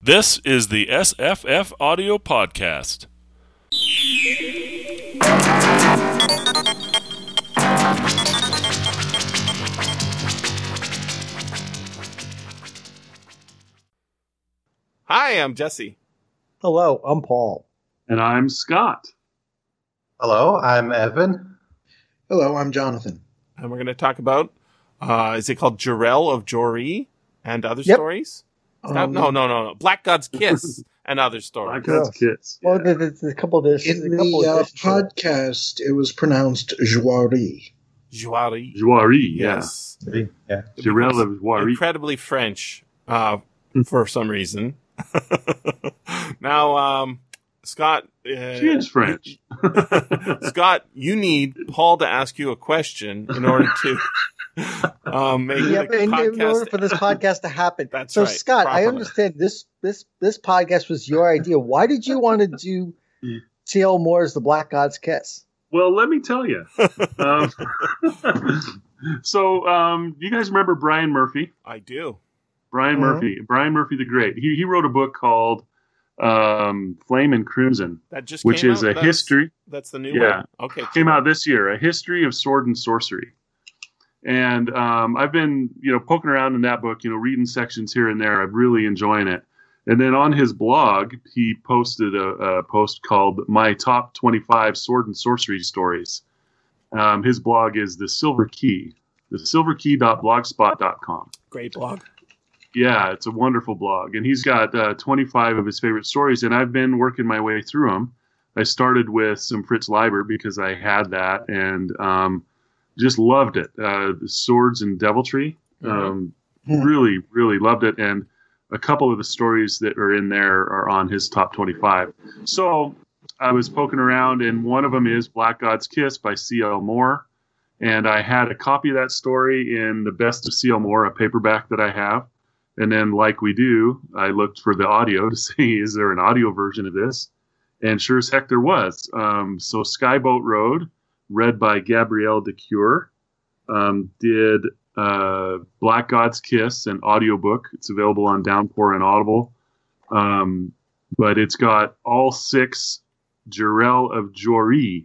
This is the SFF Audio Podcast. Hi, I'm Jesse. Hello, I'm Paul. And I'm Scott. Hello, I'm Evan. Hello, I'm Jonathan. And we're going to talk about, uh, is it called Jirel of Joiry and other Yep. stories? Scott? Um, no, no, no, no. Black God's Kiss and other stories. Black stories. God's Kiss. Well, there- there's a couple of this. In a couple the of uh, this shit. podcast, it was pronounced Joirie. Jory. Joirie, yeah. Yes. Yeah. Jirel of Joirie. Incredibly French, uh, for some reason. now, um, Scott. Uh, She is French. Scott, you need Paul to ask you a question in order to um, make Yeah, the but in, in order for this podcast to happen. That's so, right, Scott, I understand this this this podcast was your idea. Why did you want to do C.L. Moore's The Black God's Kiss? well, let me tell you. Um, so, um, you guys remember Brian Murphy? I do. Brian Mhm. Murphy. Brian Murphy the Great. He, he wrote a book called um, Flame and Crimson, That just which is out? a That's- history. That's the new Yeah. one. Okay. came out this year a history of sword and sorcery and um, i've been you know poking around in that book you know reading sections here and there i'm really enjoying it and then on his blog he posted a, a post called my top 25 sword and sorcery stories um, his blog is the silver key the silverkey.blogspot.com Great blog. Yeah, it's a wonderful blog, and he's got uh, 25 of his favorite stories, and I've been working my way through them. I started with some Fritz Leiber because I had that, and um, just loved it. Uh, the Swords and Deviltry, um, Mhm. really, really loved it, and a couple of the stories that are in there are on his top 25. So I was poking around, and one of them is Black God's Kiss by C.L. Moore. And I had a copy of that story in the Best of C.L. Moore, a paperback that I have. And then, like we do, I looked for the audio to see is there an audio version of this? And sure as heck there was. Um, so Skyboat Road, read by Gabrielle de Cuir, um, did uh, Black God's Kiss, an audiobook. It's available on Downpour and Audible. Um, but it's got all six Jirel of Joiry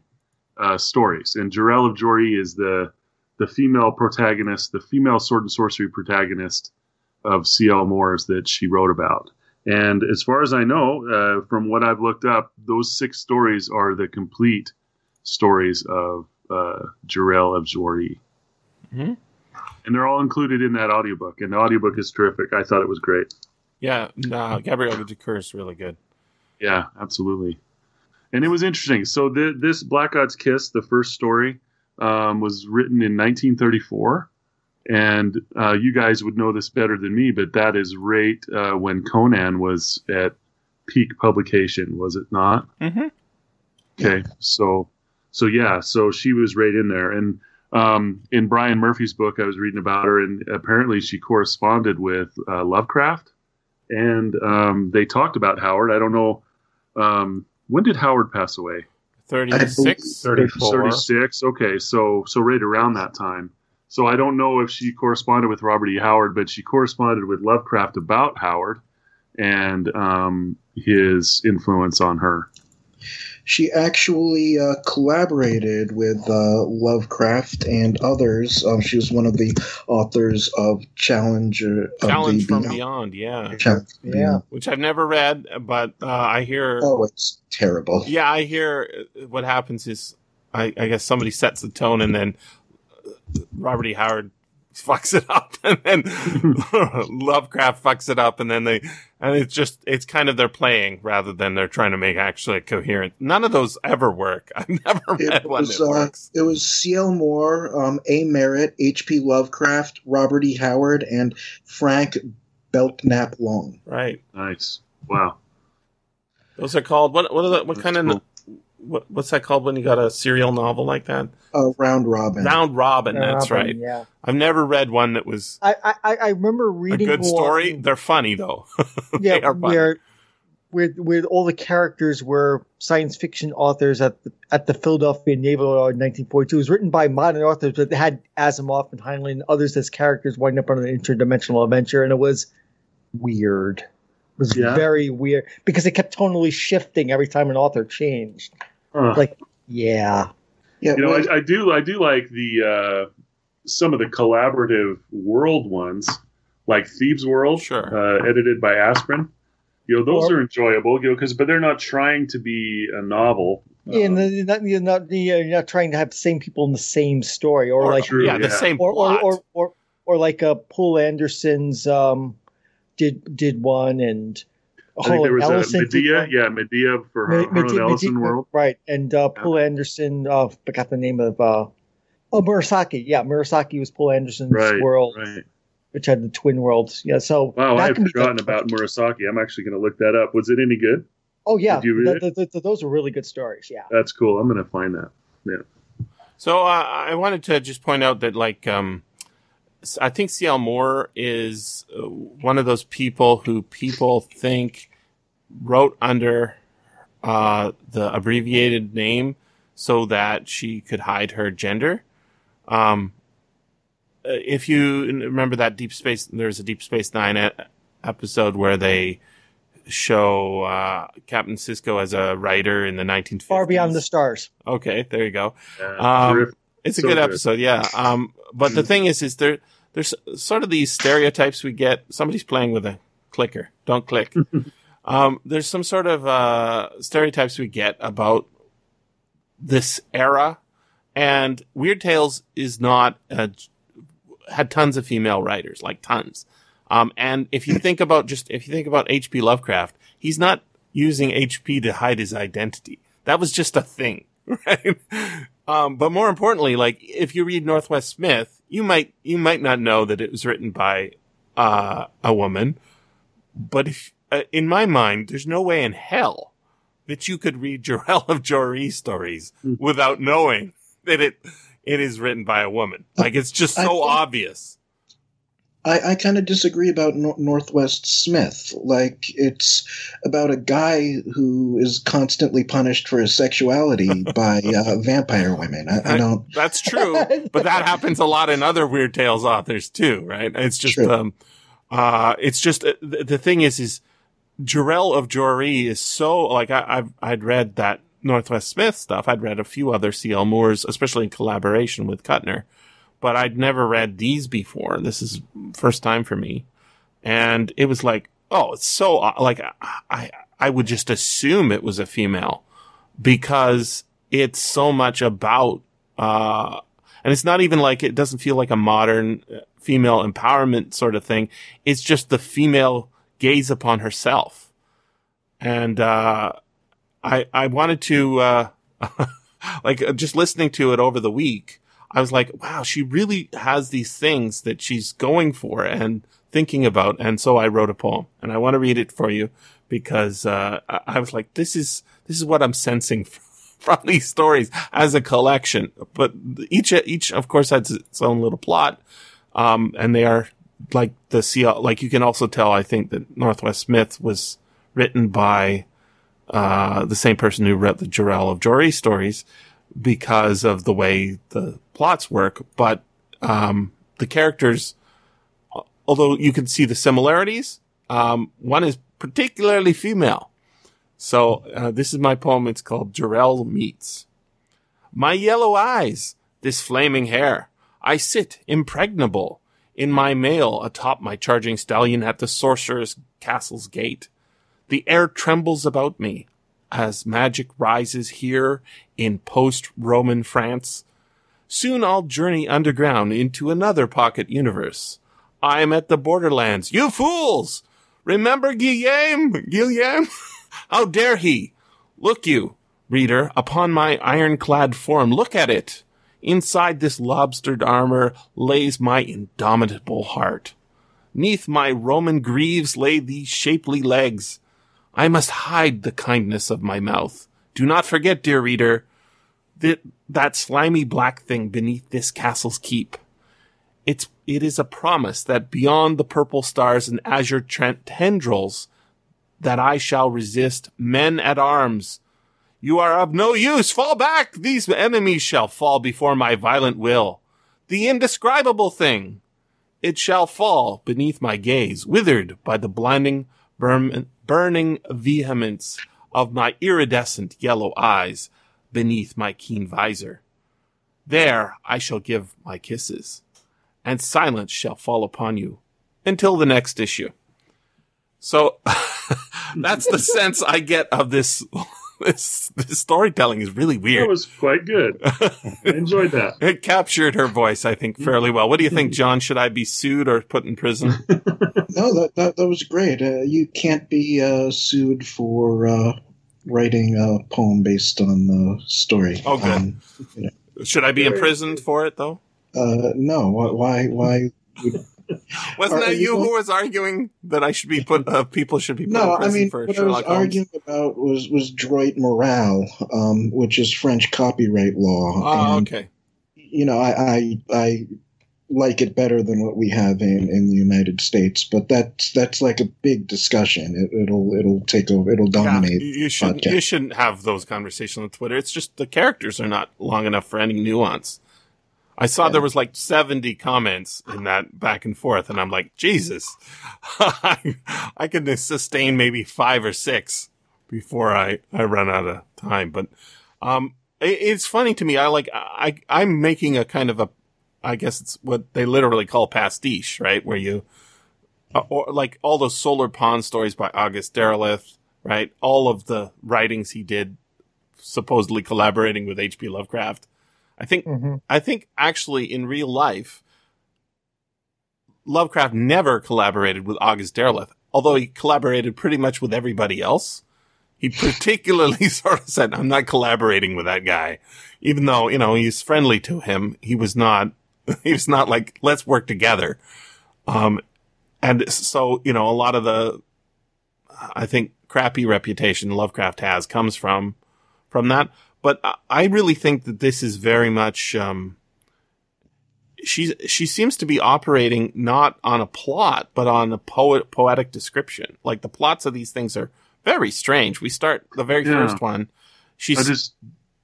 uh, stories. And Jirel of Joiry is the the female protagonist, the female sword and sorcery protagonist of C.L. Moore's that she wrote about. And as far as I know, uh, from what I've looked up, those six stories are the complete stories of uh, Jirel of Joiry. Mhm. And they're all included in that audiobook. And the audiobook is terrific. I thought it was great. Yeah. Uh, Gabrielle de Cuir is really good. Yeah, absolutely. And it was interesting. So the, this Black God's Kiss, the first story, um, was written in 1934. And uh, you guys would know this better than me, but that is right uh, when Conan was at peak publication, was it not? Mm-hmm. Okay, so so yeah, so she was right in there, and um, in Brian Murphy's book, I was reading about her, and apparently she corresponded with uh, Lovecraft, and um, they talked about Howard. I don't know um, when did Howard pass away. 36? 34. 36. Okay, so so right around that time. So I don't know if she corresponded with Robert E. Howard, but she corresponded with Lovecraft about Howard and um, his influence on her. She actually uh, collaborated with uh, Lovecraft and others. Um, she was one of the authors of Challenger of Challenge the from Beyond, yeah. Challenge Yeah. Which I've never read, but uh, I hear. Oh, it's terrible. Yeah, I hear uh, what happens is, I, I guess somebody sets the tone and then Robert E. Howard fucks it up and then Lovecraft fucks it up and then they, and it's just, it's kind of they're playing rather than they're trying to make actually coherent. None of those ever work. I've never read It one was, that uh, works. it was C.L. Moore, um, A. Merritt, H.P. Lovecraft, Robert E. Howard, and Frank Belknap Long. Right. Nice. Wow. Those are called, what, what, are the, what That's kind of, cool. What, what's that called when you got a serial novel like that? Uh, Round Robin. Round Robin, that's Robin, right. Yeah, I've never read one that was I I, I- I remember a reading good story. one- They're funny though. yeah, they are funny. where with with all the characters were science fiction authors at the, at the Philadelphia Naval Yard in 1942. It was written by modern authors, but they had Asimov and Heinlein and others as characters winding up on an interdimensional adventure, and it was weird. It was Yeah. very weird because it kept tonally shifting every time an author changed. Huh. Like, yeah, Yeah, you know, I, I do I do like the uh, some of the collaborative world ones, like Thieves World, Sure. uh, edited by Asprin. You know, those Or- are enjoyable. You know, because but they're not trying to be a novel. Yeah, and Um, then you're not, you're not you're not trying to have the same people in the same story, or, Or- like true, yeah, the same or or, plot. or or or like uh, Poul Anderson's um did did one and I think oh, there was Ellison a Medea, one. yeah, Medea for Me- Har- Harlan Ellison Medi- World. right? And uh, Poul Anderson, uh, forgot the name of uh, oh Murasaki, yeah, Murasaki was Poul Anderson's Right, world, right. which had the twin worlds. Yeah, so Wow, I that had can be forgotten about Murasaki. I'm actually going to look that up. Was it any good? Oh yeah, Did you read th- th- th- those are really good stories. Yeah, That's cool. I'm going to find that. Yeah. So uh, I wanted to just point out that, like, um, s- I think C.L. Moore is uh, one of those people who people think wrote under uh, the abbreviated name so that she could hide her gender. Um, uh, if you remember that Deep Space, there's a Deep Space Nine episode where they show uh, Captain Sisko as a writer in the 1950s. Far Beyond the Stars. Okay, there you go. Uh, Um. It's a So good good. episode, yeah. Um, but the thing is, is there there's sort of these stereotypes we get. Somebody's playing with a clicker. Don't click. um, there's some sort of uh, stereotypes we get about this era, and Weird Tales is not uh, had tons of female writers, like tons. Um, and if you think about just if you think about H.P. Lovecraft, he's not using H.P. to hide his identity. That was just a thing, right? Um, but more importantly, like if you read Northwest Smith, you might you might not know that it was written by uh, a woman. But if, uh, in my mind, there's no way in hell that you could read Jirel of Joiry stories Hmm. without knowing that it it is written by a woman. Like it's just so think- obvious. I, I kind of disagree about Nor- Northwest Smith. Like, it's about a guy who is constantly punished for his sexuality by uh, vampire women. I, I don't. That's true, but that happens a lot in other Weird Tales authors too, right? It's just, True. um, uh, it's just uh, the, the thing is, is Jirel of Joiry is so like I, I've I'd read that Northwest Smith stuff. I'd read a few other C.L. Moore's, especially in collaboration with Kuttner, but I'd never read these before. This is first time for me, and it was like, oh, it's so uh, like I I would just assume it was a female because it's so much about uh and it's not even like it doesn't feel like a modern uh, female empowerment sort of thing. It's just the female gaze upon herself. And uh i i wanted to uh like uh, just listening to it over the week i was like wow she really has these things that she's going for and thinking about and so i wrote a poem and i want to read it for you because uh i was like this is this is what i'm sensing from these stories as a collection. But each, each of course has its own little plot. Um, and they are like the CL, like you can also tell, I think that Northwest Smith was written by, uh, the same person who wrote the Jirel of Joiry stories because of the way the plots work. But, um, the characters, although you can see the similarities, um, one is particularly female. So uh, this is my poem. It's called Jirel Meets. My yellow eyes, this flaming hair. I sit impregnable in my mail atop my charging stallion at the sorcerer's castle's gate. The air trembles about me as magic rises here in post-Roman France. Soon I'll journey underground into another pocket universe. I am at the borderlands. You fools! Remember Guillaume? Guillaume? How dare he? Look you, reader, upon my ironclad form. Look at it. Inside this lobstered armor lays my indomitable heart. Neath my Roman greaves lay these shapely legs. I must hide the kindness of my mouth. Do not forget, dear reader, that, that slimy black thing beneath this castle's keep. It's, it is a promise that beyond the purple stars and azure tre- tendrils, that I shall resist men at arms. You are of no use. Fall back. These enemies shall fall before my violent will. The indescribable thing. It shall fall beneath my gaze, withered by the blinding burning vehemence of my iridescent yellow eyes beneath my keen visor. There I shall give my kisses, and silence shall fall upon you until the next issue. So that's the sense I get of this. This, this storytelling is really That weird. was quite good. I enjoyed that. It captured her voice, I think, fairly well. What do you think, John? Should I be sued or put in prison? No, that that, that was great. Uh, you can't be uh, sued for uh, writing a poem based on the story. Oh, good. Um, Should I be imprisoned for it, though? uh, no, why? Why? why would, Wasn't that you who was arguing that I should be put? Uh, people should be put no, in I mean, for what I was Holmes. arguing about was was droit morale, um, which is French copyright law. Oh, and, okay. You know, I, I I like it better than what we have in, in the United States, but that's that's like a big discussion. It, it'll it'll take over. It'll dominate. you you shouldn't. podcast. You shouldn't have those conversations on Twitter. It's just the characters are not long enough for any nuance. I saw there was like seventy comments in that back and forth, and I'm like, Jesus, I, can sustain maybe five or six before I I run out of time. But um, it, it's funny to me. I like I I'm making a kind of a, I guess it's what they literally call pastiche, right? Where you uh, or like all those Solar Pons stories by August Derleth, right? All of the writings he did, supposedly collaborating with H.P. Lovecraft. I think, Mhm. I think actually in real life, Lovecraft never collaborated with August Derleth, although he collaborated pretty much with everybody else. He particularly sort of said, I'm not collaborating with that guy. Even though, you know, he's friendly to him, he was not, he was not like, let's work together. Um, and so, you know, a lot of the, I think, crappy reputation Lovecraft has comes from, from that. But I- I really think that this is very much, um, she, she seems to be operating not on a plot, but on a poet, poetic description. Like the plots of these things are very strange. We start the very Yeah. first one. She's, I just,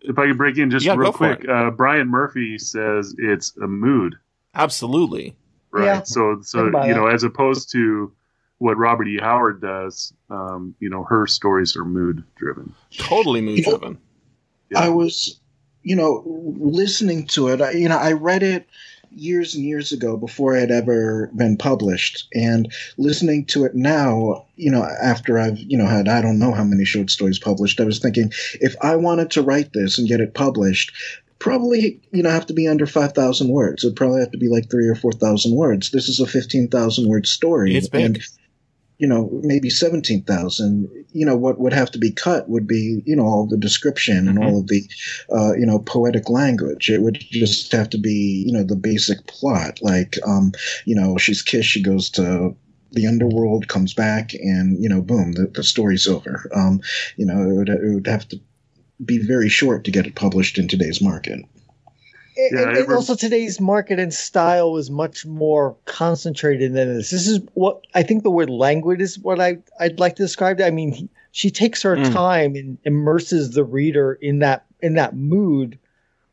if I could break in just Yeah, real go for quick, uh, Brian Murphy says it's a mood, absolutely. right? Yeah. So, so you know, that. as opposed to what Robert E. Howard does, um, you know, her stories are mood driven. Totally mood driven. Yeah. I was, you know, listening to it. I, you know, I read it years and years ago before it had ever been published, and listening to it now, you know, after I've, you know, had I don't know how many short stories published, I was thinking if I wanted to write this and get it published. Probably, you know, have to be under five thousand words. It'd probably have to be like three or four thousand words. This is a fifteen thousand word story, It's big. and you know, maybe 17,000, you know, what would have to be cut would be, you know, all the description and all of the, uh, you know, poetic language. It would just have to be, you know, the basic plot. Like, um, you know, she's kissed, she goes to the underworld, comes back, and, you know, boom, the, the story's over. Um, you know, it would, it would have to be very short to get it published in today's market. And, Yeah, and- and also today's market and style is much more concentrated than this. This is what I think the word languid is what I I'd like to describe. I mean, he, she takes her Mm. time and immerses the reader in that in that mood,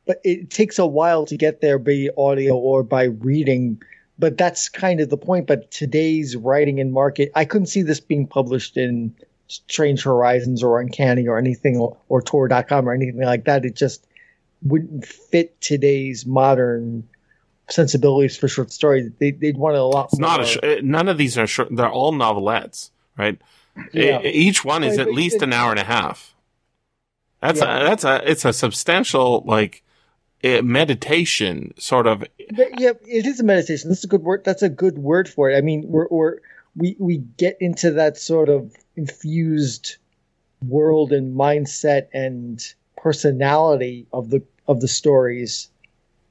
but it takes a while to get there by audio or by reading. But that's kind of the point. But today's writing and market, I couldn't see this being published in Strange Horizons or Uncanny or anything or, or Tor.com or anything like that. It just wouldn't fit today's modern sensibilities for short stories. They, they'd want it a lot It's not a sh- uh, none of these are short. They're all novelettes, right? Yeah. E- each one is Right, at least an hour and a half. That's Yeah. a that's a it's a substantial like eh, meditation sort of. But, yeah, it is a meditation. That's a good word. That's a good word for it. I mean, we're, we're we we get into that sort of infused world and mindset and personality of the of the stories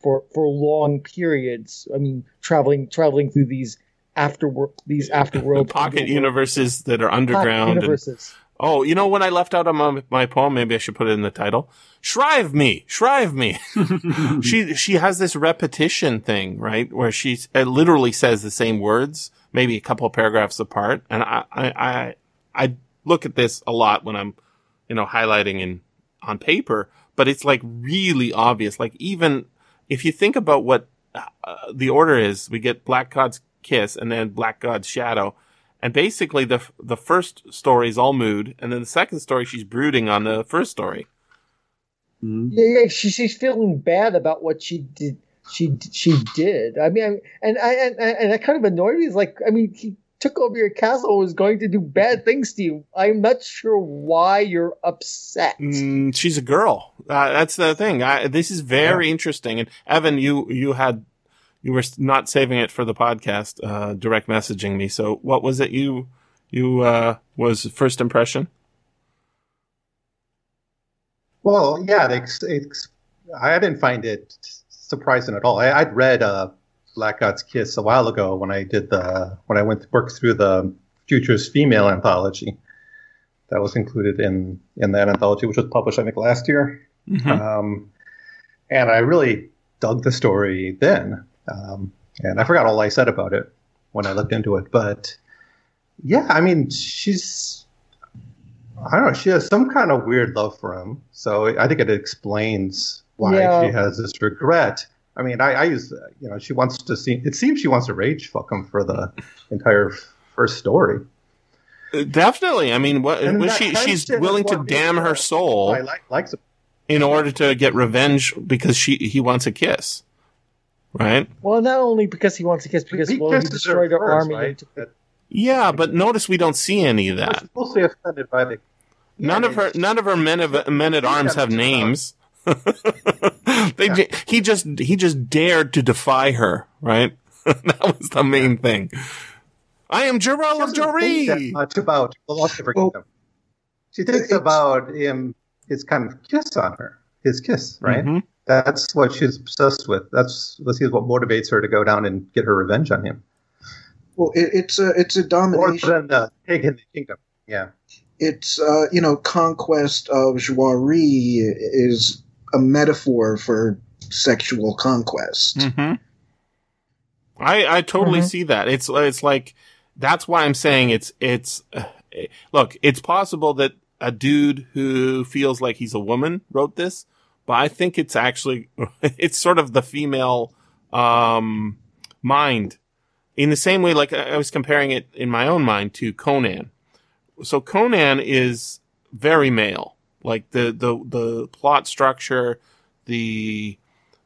for for long periods. I mean, traveling traveling through these after these afterworld pocket universes that are underground. and- oh, you know what I left out of my, my poem? Maybe I should put it in the title. Shrive me, shrive me. she she has this repetition thing, right, where she uh, literally says the same words, maybe a couple of paragraphs apart, and I I I, I look at this a lot when I'm, you know, highlighting in on paper, but it's like really obvious. Like even if you think about what uh, the order is, we get Black God's kiss and then Black God's shadow, And basically, the the first story is all mood, and then the second story she's brooding on the first story. Mhm. Yeah, yeah. She, she's feeling bad about what she did. She she did. I mean, I, and I and, and that kind of annoyed me. Is like, I mean, he took over your castle and was going to do bad things to you. I'm not sure why you're upset. Mm, she's a girl. Uh, that's the thing. I, this is very interesting. And Evan, you you had you were not saving it for the podcast, uh, direct messaging me. So what was it you you uh, was first impression? Well, yeah, it's, it's, I didn't find it surprising at all. I, I'd read uh, Black God's Kiss a while ago when I did the when I went to work through the Futures Female anthology that was included in in that anthology, which was published I think last year. Um, and I really dug the story then. Um, and I forgot all I said about it when I looked into it. But yeah, I mean, she's, I don't know, she has some kind of weird love for him. So I think it explains why Yeah. she has this regret. I mean, I, I use, you know, she wants to see, it seems she wants to rage fuck him for the entire first story. Uh, Definitely. I mean, what was she? She's willing to damn her her- soul I like, likes it. in order to get revenge because she he wants a kiss, right? Well, not only because he wants a kiss, because He well, he kisses destroyed her first, army. right? and took- That- Yeah, but notice we don't see any of that. She's mostly offended by the. None Yeah, of her none of her men of men at arms have names. they j he just he just dared to defy her, right? that was the main thing. I am Jirel of She doesn't think that Joiry. much about the loss of her Well, kingdom. She thinks it's- about him, his kind of kiss on her, his kiss, right? Mhm. That's what she's obsessed with. That's this is what motivates her to go down and get her revenge on him, Well, it, it's a it's a domination. more domination. than uh, taking the kingdom. Yeah, it's uh, you know conquest of Joiry is a metaphor for sexual conquest. Mhm. I I totally Mhm. see that. It's it's like that's why I'm saying it's it's uh, look, it's possible that a dude who feels like he's a woman wrote this, but I think it's actually it's sort of the female um mind in the same way like I I was comparing it in my own mind to Conan. So Conan is very male. Like the the the plot structure, the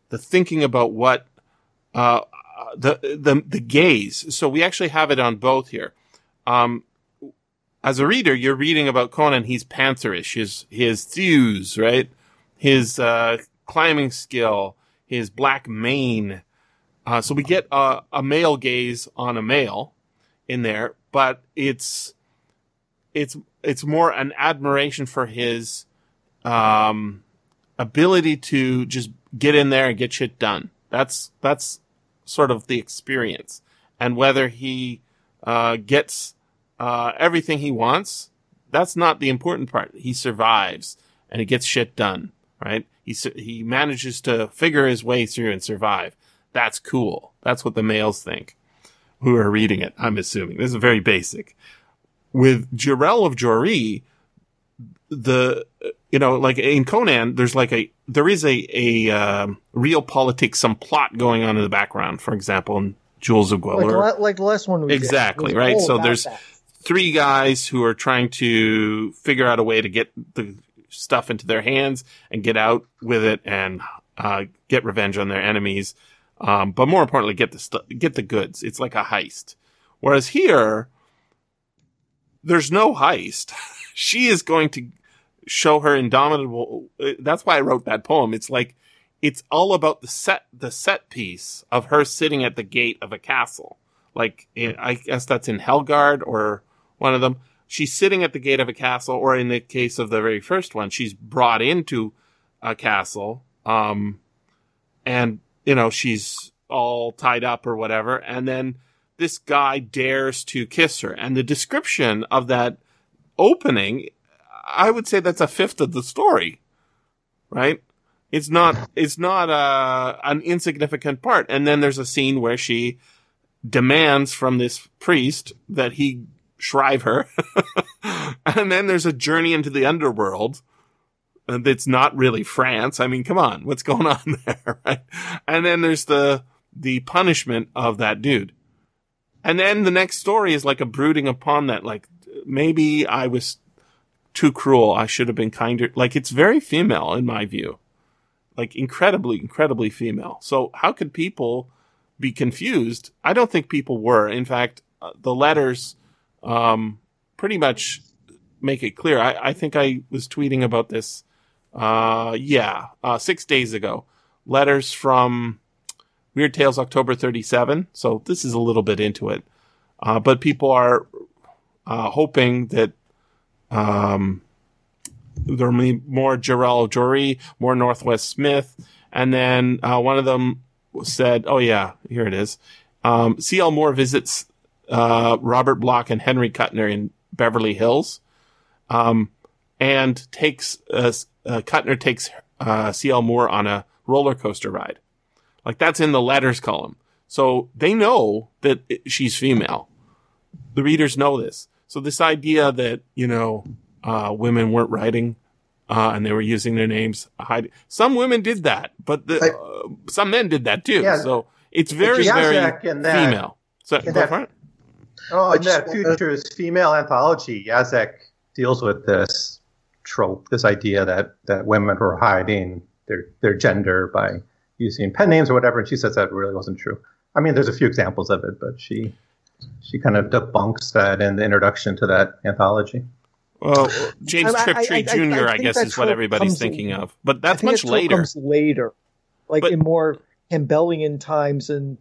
the thinking about what uh, the the the gaze. So we actually have it on both here. Um, as a reader, you're reading about Conan. He's pantherish. His his thews, right? His uh, climbing skill. His black mane. Uh, so we get a, a male gaze on a male in there, but it's it's it's more an admiration for his um, ability to just get in there and get shit done. That's that's sort of the experience, and whether he uh, gets uh, everything he wants, that's not the important part. He survives and he gets shit done. Right? He he manages to figure his way through and survive. That's cool. That's what the males think who are reading it. I'm assuming this is very basic. With Jirel of Joiry, the you know like in Conan, there's like a there is a a um, real politics, some plot going on in the background. For example, in Jewels of like, the like the last one. We. Exactly, right? So there's- that. three guys who are trying to figure out a way to get the stuff into their hands and get out with it and uh, get revenge on their enemies. Um, but more importantly, get the stu- get the goods. It's like a heist. Whereas here, there's no heist. she is going to show her indomitable. uh, That's why I wrote that poem. It's like it's all about the set the set piece of her sitting at the gate of a castle. Like in, I guess that's in Hellsgarde or one of them. She's sitting at the gate of a castle, or in the case of the very first one, she's brought into a castle. Um, and you know she's all tied up or whatever, and then this guy dares to kiss her, and the description of that opening, I would say that's a fifth of the story, right? It's not, it's not, uh, an insignificant part. And then there's a scene where she demands from this priest that he shrive her. and then there's a journey into the underworld that's not really France. I mean, come on, what's going on there, right? And then there's the, the punishment of that dude. And then the next story is like a brooding upon that. Like maybe I was too cruel. I should have been kinder. Like it's very female in my view. Like incredibly, incredibly female. So how could people be confused? I don't think people were. In fact, uh, the letters, um, pretty much make it clear. I, I think I was tweeting about this, uh, yeah, uh, six days ago. Letters from Weird Tales October 37. So this is a little bit into it. Uh, but people are uh, hoping that um, there be more Jirel Joiry, more Northwest Smith. And then uh, one of them said, oh, yeah, here it is. Um, C.L. Moore visits uh, Robert Bloch and Henry Kuttner in Beverly Hills um, and takes uh, uh, Kuttner takes uh, C.L. Moore on a roller coaster ride. Like that's in the letters column. So they know that she's female. The readers know this. So this idea that, you know, uh, women weren't writing, uh, and they were using their names, hide. some women did that, but the, Like- uh, some men did that too. Yeah. So it's very, very in that- female. So in go that- for it. Oh, in that wanna- Futures female anthology, Yaszek deals with this trope, this idea that, that women were hiding their, their gender by using pen names or whatever, and she says that really wasn't true. I mean, there's a few examples of it, but she she kind of debunks that in the introduction to that anthology. Well, James I- I- Tiptree I- I- Jr., I I, guess, is what everybody's comes- thinking of. But I that's think much that trope later. Comes later, like But- in more Campbellian times, and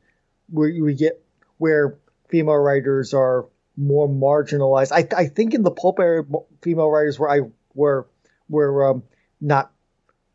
where we get where female writers are more marginalized. I, I think in the pulp era, female writers were I were were um, not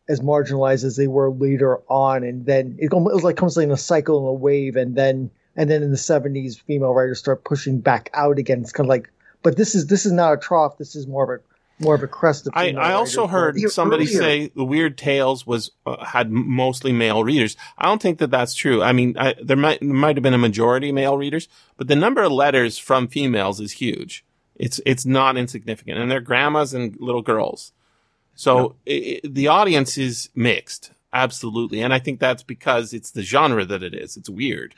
as marginalized as they were later on, and then it, it was like comes like in a cycle and a wave, and then and then in the seventies, female writers start pushing back out again. It's kind of like, but this is this is not a trough. This is more of a more of a crest of. I, I also heard Earlier- somebody say the Weird Tales was uh, had mostly male readers. I don't think that that's true. I mean, I, there might might have been a majority male readers, but the number of letters from females is huge. It's it's not insignificant, and they're grandmas and little girls. So i i the audience is mixed, absolutely, and I think that's because it's the genre that it is. It's weird.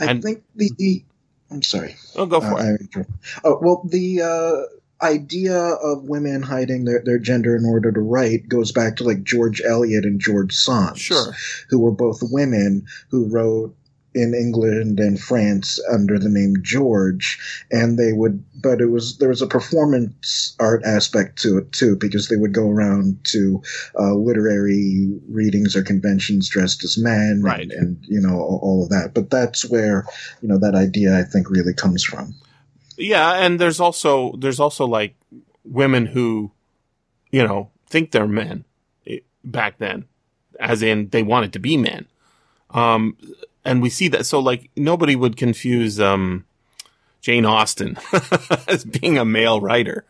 I And- think the, the I'm sorry. Oh, go for Uh, it. Oh well, the uh, idea of women hiding their, their gender in order to write goes back to like George Eliot and George Sand, Sure. who were both women who wrote in England and France under the name George, and they would, but it was there was a performance art aspect to it too because they would go around to uh, literary readings or conventions dressed as men, Right. And, and you know all, of that. But that's where you know that idea I think really comes from. Yeah, and there's also there's also like women who, you know, think they're men eh, back then, as in they wanted to be men. Um, and we see that. So like nobody would confuse um, Jane Austen as being a male writer.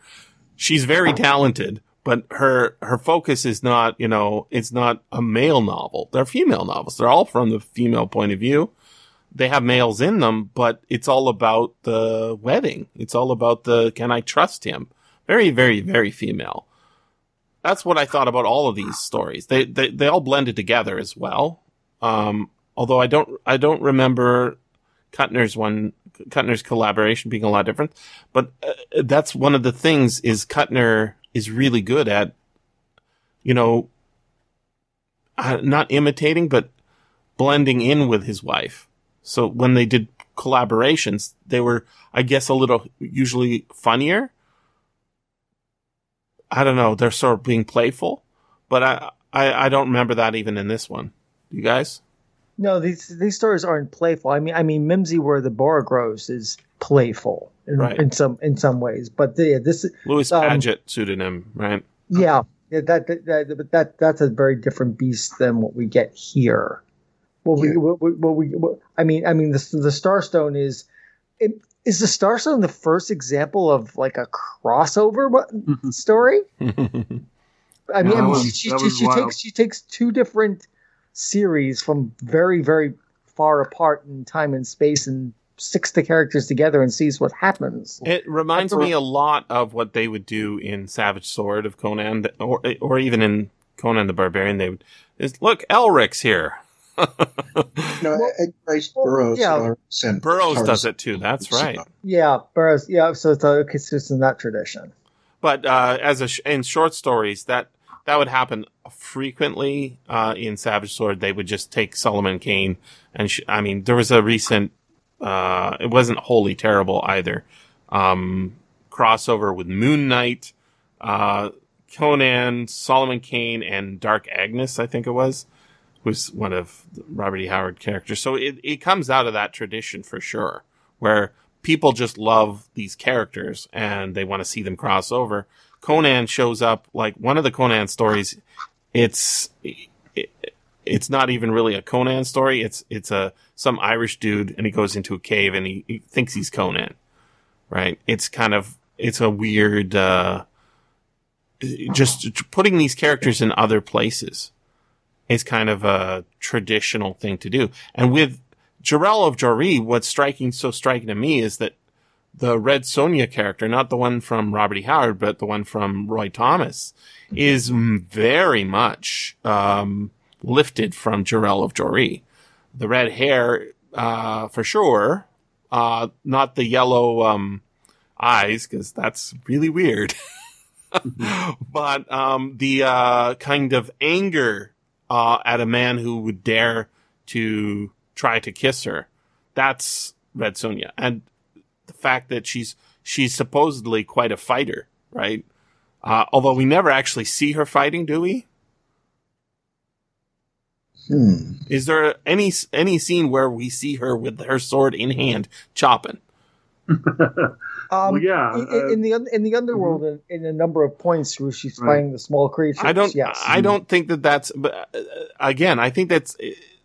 She's very talented, but her her focus is not you know it's not a male novel. They're female novels. They're all from the female point of view they have males in them, but it's all about the wedding. It's all about the can I trust him? Very, very, very female. That's what I thought about all of these stories. They they, they all blended together as well. Um, although I don't I don't remember Kuttner's one Kuttner's collaboration being a lot different. But uh, that's one of the things is Kuttner is really good at, you know, uh, not imitating but blending in with his wife. So when they did collaborations, they were, I guess, a little usually funnier. I don't know. They're sort of being playful, but I, I, I don't remember that even in this one. You guys? No, these these stories aren't playful. I mean, I mean, Mimsy, where the Borogoves, is playful in, Right. in some in some ways. But the, this, is Lewis Um, Padgett pseudonym, right? yeah, yeah, that that, that but that that's a very different beast than what we get here. What we, Yeah. what we, what we what, I mean, I mean, the the Starstone is. It, is the Starstone the first example of like a crossover story? I mean, Yeah, I mean, was- she, she, she, she takes she takes two different series from very very far apart in time and space and sticks the characters together and sees what happens. It reminds That's me a lot of what they would do in Savage Sword of Conan, or or even in Conan the Barbarian. They would, is, look, Elric's here. No, Edgar Rice Burroughs. yeah. or sent Burroughs Tarzan. does it too. That's right. Yeah, Burroughs. Yeah, so it's, uh, it's just in that tradition. But uh, as a sh- in short stories, that that would happen frequently uh, in Savage Sword. They would just take Solomon Kane, and sh- I mean, there was a recent. Uh, it wasn't wholly terrible either. Um, crossover with Moon Knight, uh, Conan, Solomon Kane, and Dark Agnes. I think it was was one of Robert E. Howard characters. So it, it comes out of that tradition for sure, where people just love these characters and they want to see them cross over. Conan shows up like one of the Conan stories. It's it, it's not even really a Conan story. It's it's a some Irish dude and he goes into a cave and he, he thinks he's Conan, right? It's kind of it's a weird. uh just putting these characters in other places is kind of a traditional thing to do. And with Jirel of Joiry, what's striking, so striking to me is that the Red Sonja character, not the one from Robert E. Howard, but the one from Roy Thomas, is very much um, lifted from Jirel of Joiry. The red hair, uh, for sure, uh, not the yellow um, eyes, because that's really weird. but um, the uh, kind of anger uh, at a man who would dare to try to kiss her. That's Red Sonja. And fact that she's she's supposedly quite a fighter, right? Uh, although we never actually see her fighting, do we? Hmm. Is there any any scene where we see her with her sword in hand chopping? Um, well, yeah. in, uh, in the in the underworld, in, in a number of points where she's Right. fighting the small creatures. I don't. Yes. I don't think that that's. But uh, again, I think that's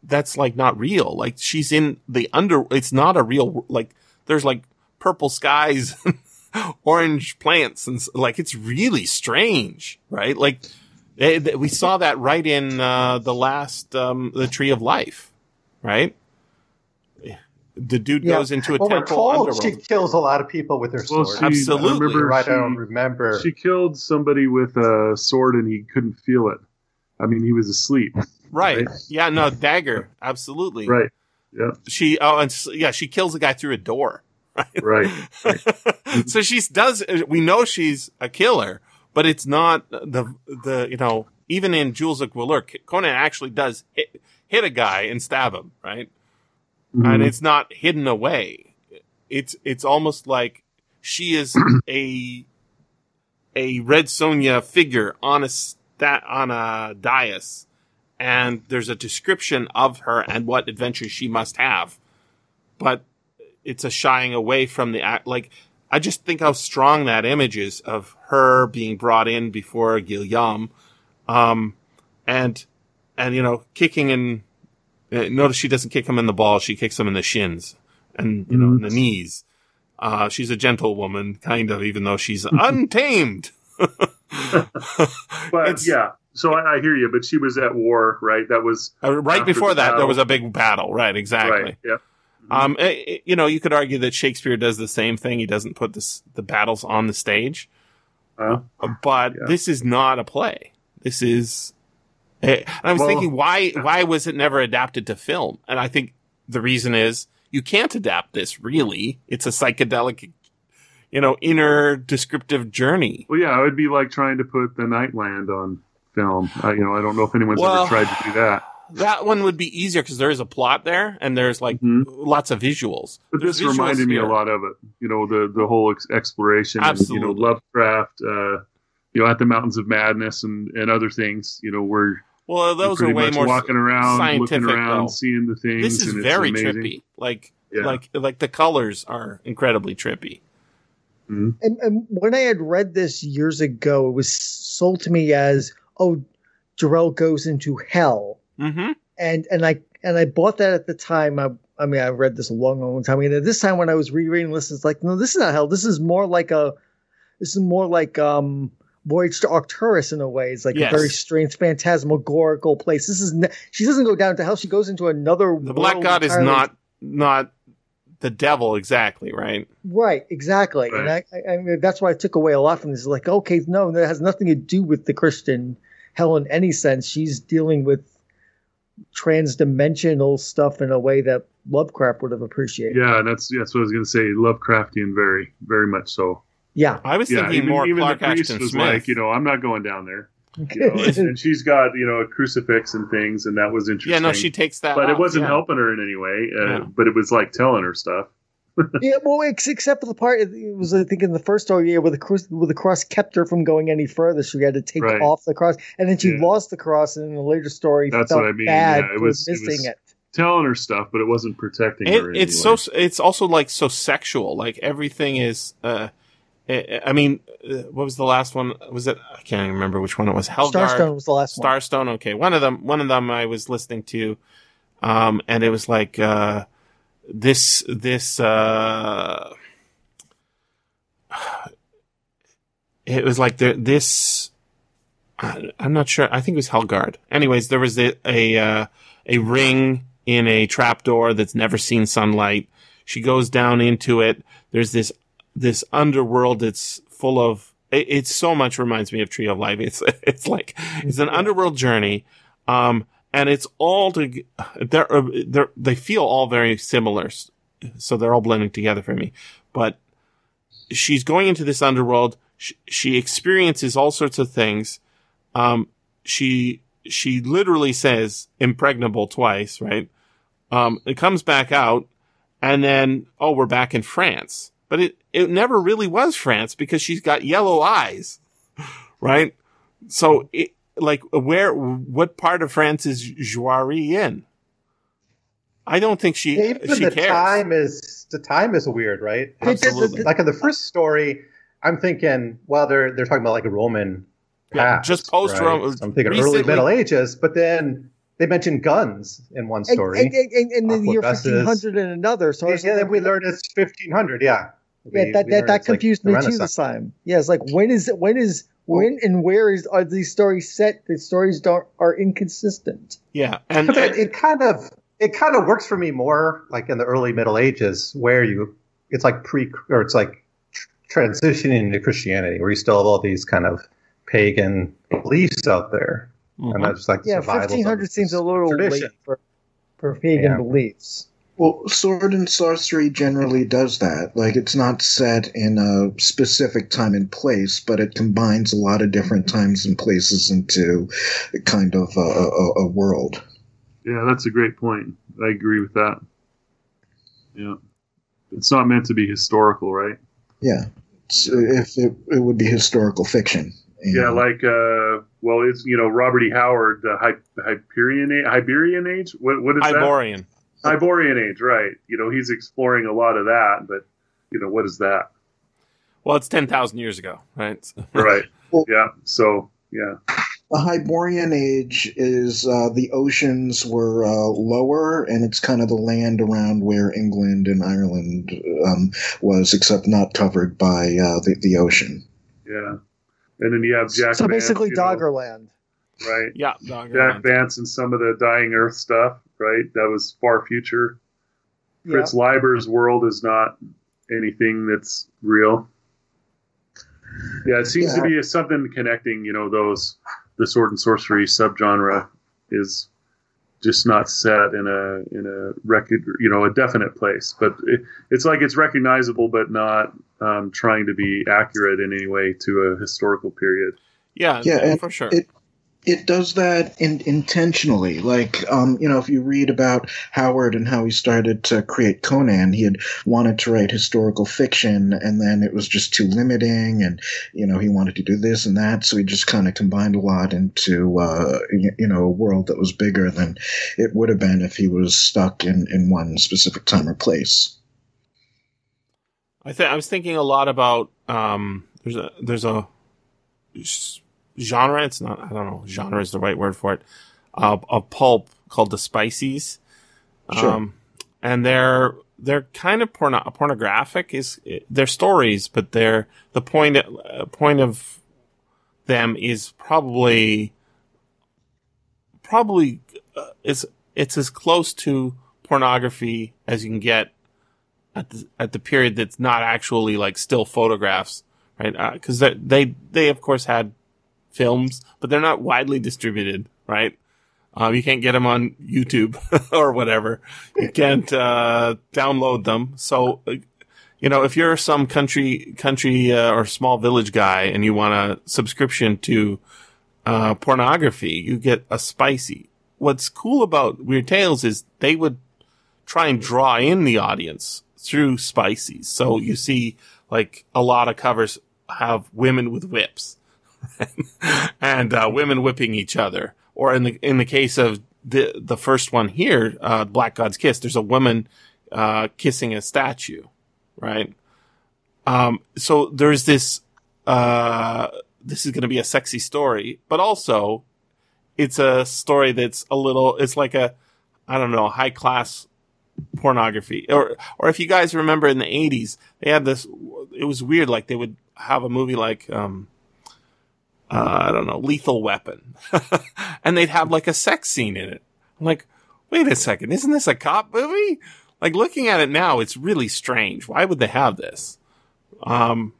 that's like not real. Like she's in the under. It's not a real. Like there's like purple skies, orange plants, and like it's really strange, right? Like they, they- we saw that right in uh, the last um, the Tree of Life, right? The dude Yeah. goes into a Well, we're temple told she kills a lot of people with her well, sword. she, Absolutely. I remember right, she, I don't remember. she killed somebody with a sword and he couldn't feel it. I mean, he was asleep. right? right? Yeah. No dagger. Absolutely. Right. Yeah. She. Oh, and yeah, she kills a guy through a door. Right. so she does. We know she's a killer, but it's not the the you know even in Jewels of Gwahlur, Conan actually does hit, hit a guy and stab him, right? And Mhm. it's not hidden away. It's it's almost like she is a a Red Sonja figure on a stat on a dais, and there's a description of her and what adventures she must have, but it's a shying away from the act. Like I just think how strong that image is of her being brought in before Guillaume, um, and and you know kicking in. Uh, notice she doesn't kick him in the ball; she kicks him in the shins and you know in the knees. Uh, she's a gentle woman, kind of, even though she's untamed. But yeah, so I, I hear you. But she was at war, right? That was Uh, right before that, there was a big battle. Right, exactly. right. Yeah. Um, eh, eh, you know, you could argue that Shakespeare does the same thing. He doesn't put this, the battles on the stage, Uh, but Yeah. this is not a play. This is. eh, I was Well- thinking, why why was it never adapted to film? And I think the reason is you can't adapt this. Really, it's a psychedelic, you know, inner descriptive journey. well, yeah, it would be like trying to put the Nightland on film. I, you know, I don't know if anyone's Well- ever tried to do that. That one would be easier because there is a plot there and there's like Mhm. lots of visuals. But There's this visuals reminded me a lot of it. You know, the the whole ex- exploration, and, you know, Lovecraft. Uh, you know, at the Mountains of Madness and, and other things. You know, where Well, those are way more walking around, scientific, looking around, though. seeing the things. This is and very amazing. trippy. Like Yeah. like like the colors are incredibly trippy. And, and when I had read this years ago, it was sold to me as, "Oh, Jirel goes into hell," Mm-hmm. and and I and I bought that at the time. I, I mean, I read this a long, long time ago. And this time, when I was rereading this, it's like, no, this is not hell. This is more like a, this is more like um, Voyage to Arcturus in a way. It's like Yes. a very strange, phantasmagorical place. This is ne- she doesn't go down to hell. She goes into another. The Black God is not not the devil exactly, right? Right, exactly, and I, I, I mean, that's why I took away a lot from this. Like, okay, no, that has nothing to do with the Christian hell in any sense. She's dealing with transdimensional stuff in a way that Lovecraft would have appreciated. Yeah, and that's that's what I was going to say. Lovecraftian, very, very much so. Yeah. I was Yeah, thinking even, more even Clark the priest Ashton was Smith. like, you know, I'm not going down there. You know, and, and she's got you know a crucifix and things, and that was interesting. yeah, no, she takes that. but it wasn't yeah. helping her in any way. Uh, Yeah. But it was like telling her stuff. yeah, well, except for the part it was, I think, in the first story, yeah, where the cross, where the cross kept her from going any further. so She had to take Right. off the cross, and then she Yeah. lost the cross, and in the later story, That's felt what I mean, bad yeah, it for was- it missing was- it. Telling her stuff, but it wasn't protecting It, her. in it's so. It's also like so sexual. Like everything is. uh I I mean, uh, what was the last one? Was it? I can't even remember which one it was. Helgard, Starstone was the last one. Starstone. Okay, one of them. One of them I was listening to, um, and it was like uh, this. This. Uh, it was like this. I'm not sure. I think it was Helgard. Anyways, there was a a, uh, a ring in a trapdoor that's never seen sunlight. She goes down into it. There's this this underworld that's full of. It, it so much reminds me of Tree of Life. It's it's like it's an underworld journey, um, and it's all to they're, they're they feel all very similar, so they're all blending together for me. But she's going into this underworld. She, she experiences all sorts of things. Um, she she literally says impregnable twice, right? Um, it comes back out, and then oh, we're back in France. But it it never really was France because she's got yellow eyes, right? So it like where what part of France is Joiry in? I don't think she Yeah, even she the cares. time is the time is weird, right? It- it- Absolutely. Like in the first story, I'm thinking, well, they're they're talking about like a Roman Yeah, past, just post Roman. right? So I'm thinking early Middle Ages, but then they mention guns in one story. and, and, and in the year 1500 in another. So I yeah, then we learned it's 1500. Yeah, We- yeah, that, that, that it's like confused me too this time. Yeah, it's like when is it? When is when and where is are these stories set? The stories don't are inconsistent. Yeah, and, But then it kind of it kind of works for me more like in the early Middle Ages, where you it's like pre or it's like tr- transitioning to Christianity, where you still have all these kind of pagan beliefs out there, and Mhm. that's like Yeah, 1500 seems a little tradition. late for for pagan Yeah. beliefs. Well, sword and sorcery generally does that. Like, it's not set in a specific time and place, but it combines a lot of different times and places into kind of a, a, a world. Yeah, that's a great point. I agree with that. Yeah, it's not meant to be historical, right? Yeah. It's, if it, it would be historical fiction. Yeah, know. like uh, well, it's you know Robert E. Howard, the Hy- Hyperion A- Iberian Age. What what is that? Iborian. Iborian Age, right? You know, he's exploring a lot of that, but you know, what is that? Well, it's ten thousand years ago, right? Right? Well- yeah. So yeah, The Hyborian Age is uh, the oceans were uh, lower, and it's kind of the land around where England and Ireland um, was, except not covered by uh, the, the ocean. yeah. And then you have Jack. so Vance, basically, you know, Doggerland. right? yeah, Jack Doggerland. Vance and some of the Dying Earth stuff, right? That was far future. Yeah. Fritz Leiber's world is not anything that's real. Yeah, it seems to Yeah. be something connecting, you know, those the sword and sorcery subgenre is just not set in a in a record, you know, a definite place. But it, it's like it's recognizable, but not um, trying to be accurate in any way to a historical period. Yeah, Yeah, for sure. it- It does that in, intentionally. Like, um, you know, if you read about Howard and how he started to create Conan, he had wanted to write historical fiction, and then it was just too limiting, and you know, he wanted to do this and that, so he just kind of combined a lot into, uh, you know, a world that was bigger than it would have been if he was stuck in in one specific time or place. I think I was thinking a lot about um. There's a there's a genre. It's not. I don't know. Genre is the right word for it. Uh, a pulp called the Spices. Sure. Um, and they're they're kind of porno- pornographic. Is they're stories, but they're the point uh, point of them is probably probably uh, it's it's as close to pornography as you can get at the, at the period that's not actually like still photographs, right? Because they they they of course had films, but they're not widely distributed, right? Um, you can't get them on YouTube or whatever. You can't uh, download them. So, you know, if you're some country, country uh, or small village guy and you want a subscription to uh, pornography, you get a spicy. What's cool about Weird Tales is they would try and draw in the audience through spicies. So you see, like a lot of covers have women with whips and uh, women whipping each other. Or in the in the case of the the first one here, uh, Black God's Kiss, there's a woman uh, kissing a statue, right? Um, so there's this. Uh, this is going to be a sexy story, but also it's a story that's a little. It's like a, I don't know, high class pornography. Or or if you guys remember in the '80s, they had this. It was weird. Like they would have a movie like. um uh, I don't know, lethal weapon. and they'd have like a sex scene in it. I'm like, wait a second, isn't this a cop movie? Like looking at it now, it's really strange. Why would they have this? Um,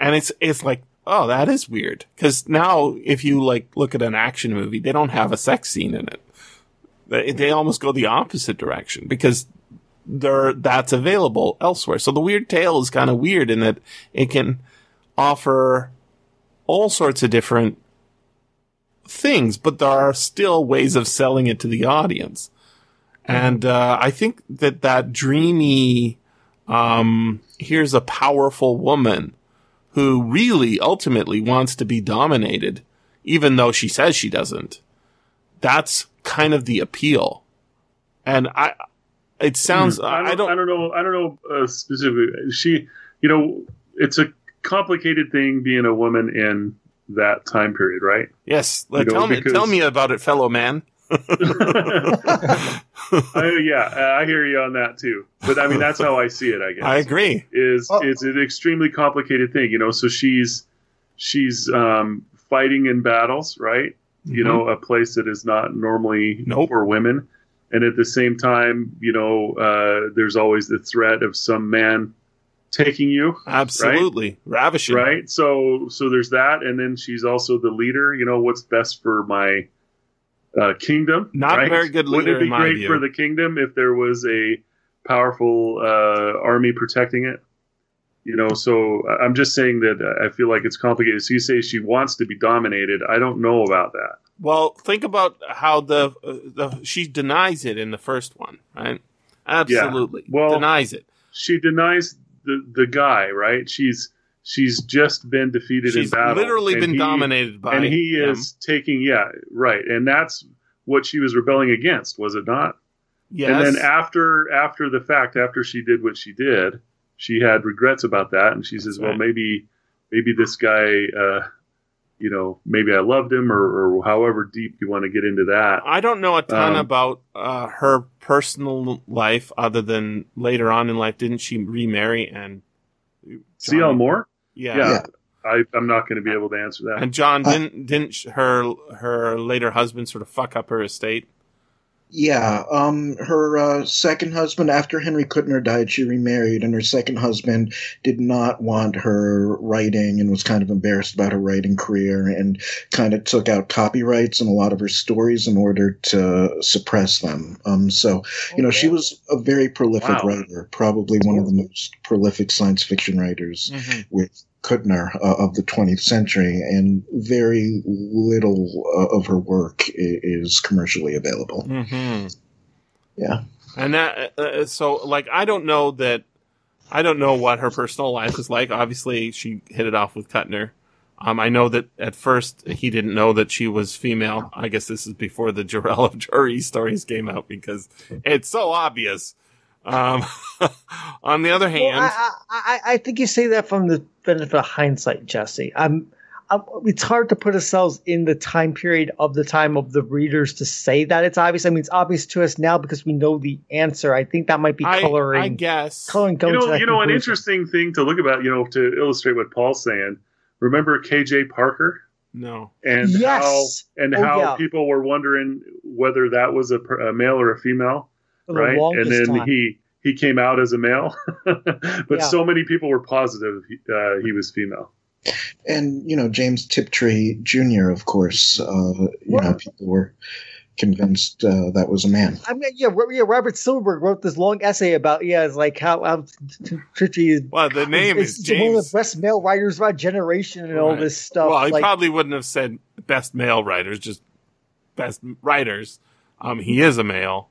and it's, it's like, oh, that is weird. Cause now if you like look at an action movie, they don't have a sex scene in it. They, they almost go the opposite direction because there, that's available elsewhere. So the weird tale is kind of weird in that it can offer all sorts of different things, but there are still ways of selling it to the audience. And uh, I think that that dreamy, um, here's a powerful woman who really ultimately wants to be dominated, even though she says she doesn't. That's kind of the appeal. And I, it sounds, I don't, I don't, I don't know. I don't know uh, specifically. She, you know, it's a complicated thing being a woman in that time period, right? yes, You know, tell me, because- tell me about it, fellow man. I, yeah, I hear you on that too. But I mean, that's how I see it. I guess I agree. is Oh. it's an extremely complicated thing, you know. So she's she's um, fighting in battles, right? You Mhm. know, a place that is not normally Nope. for women, and at the same time, you know, uh, there's always the threat of some man taking you, Absolutely. Ravishing. right? So so there's that, and then she's also the leader. You know, what's best for my uh, kingdom? Not a right? very good leader. Wouldn't it be great view. for the kingdom if there was a powerful uh, army protecting it? You know, so I'm just saying that I feel like it's complicated. So you say she wants to be dominated. I don't know about that. Well, think about how the, uh, the she denies it in the first one, right? Absolutely. Well- denies it. She denies the the guy, right? She's she's just been defeated She's in battle. literally been he- dominated by and he him. is taking yeah right and that's what she was rebelling against was it not Yes. and then after after the fact after she did what she did she had regrets about that and she says That's well right. maybe maybe this guy uh you know maybe i loved him or, or however deep you want to get into that I don't know a ton Um, about uh, her personal life other than later on in life, didn't she remarry and cl moore Yeah. yeah, Yeah. I, i'm not going to be able to answer that And John didn't didn't her her later husband sort of fuck up her estate? Yeah, um, her uh, second husband, after Henry Kuttner died, she remarried, and her second husband did not want her writing and was kind of embarrassed about her writing career and kind of took out copyrights in a lot of her stories in order to suppress them. Um, so, you know, she was a very prolific Wow. writer, probably one of the most prolific science fiction writers with Kuttner uh, of the 20th century, and very little uh, of her work is commercially available. Mm-hmm. Yeah. And that, uh, so like, I don't know that, I don't know what her personal life is like. Obviously, she hit it off with Kuttner. Um, I know that at first he didn't know that she was female. I guess this is before the Jirel of Joiry stories came out because it's so obvious. Um, on the other hand, Well, I, I, I think you say that from the benefit of hindsight, Jesse. I'm, I'm, it's hard to put ourselves in the time period of the time of the readers to say that it's obvious. I mean, it's obvious to us now because we know the answer. I think that might be coloring. I guess. coloring you know, you know, an interesting thing to look about, you know, to illustrate what Paul's saying. Remember KJ Parker No. and Yes. how and Oh, how yeah. people were wondering whether that was a, a male or a female, For the right? And longest then time. he he came out as a male, but Yeah. so many people were positive he, uh, he was female. and you know James Tiptree Jr. Of course, uh, you know people were convinced uh, that was a man. I mean, yeah, yeah. Robert Silverberg wrote this long essay about yeah, it's like how how Trichy is. Well, the name is it's one of the best male writers of our generation and all this stuff. Well, he like, probably wouldn't have said best male writers, just best writers. Um, he is a male.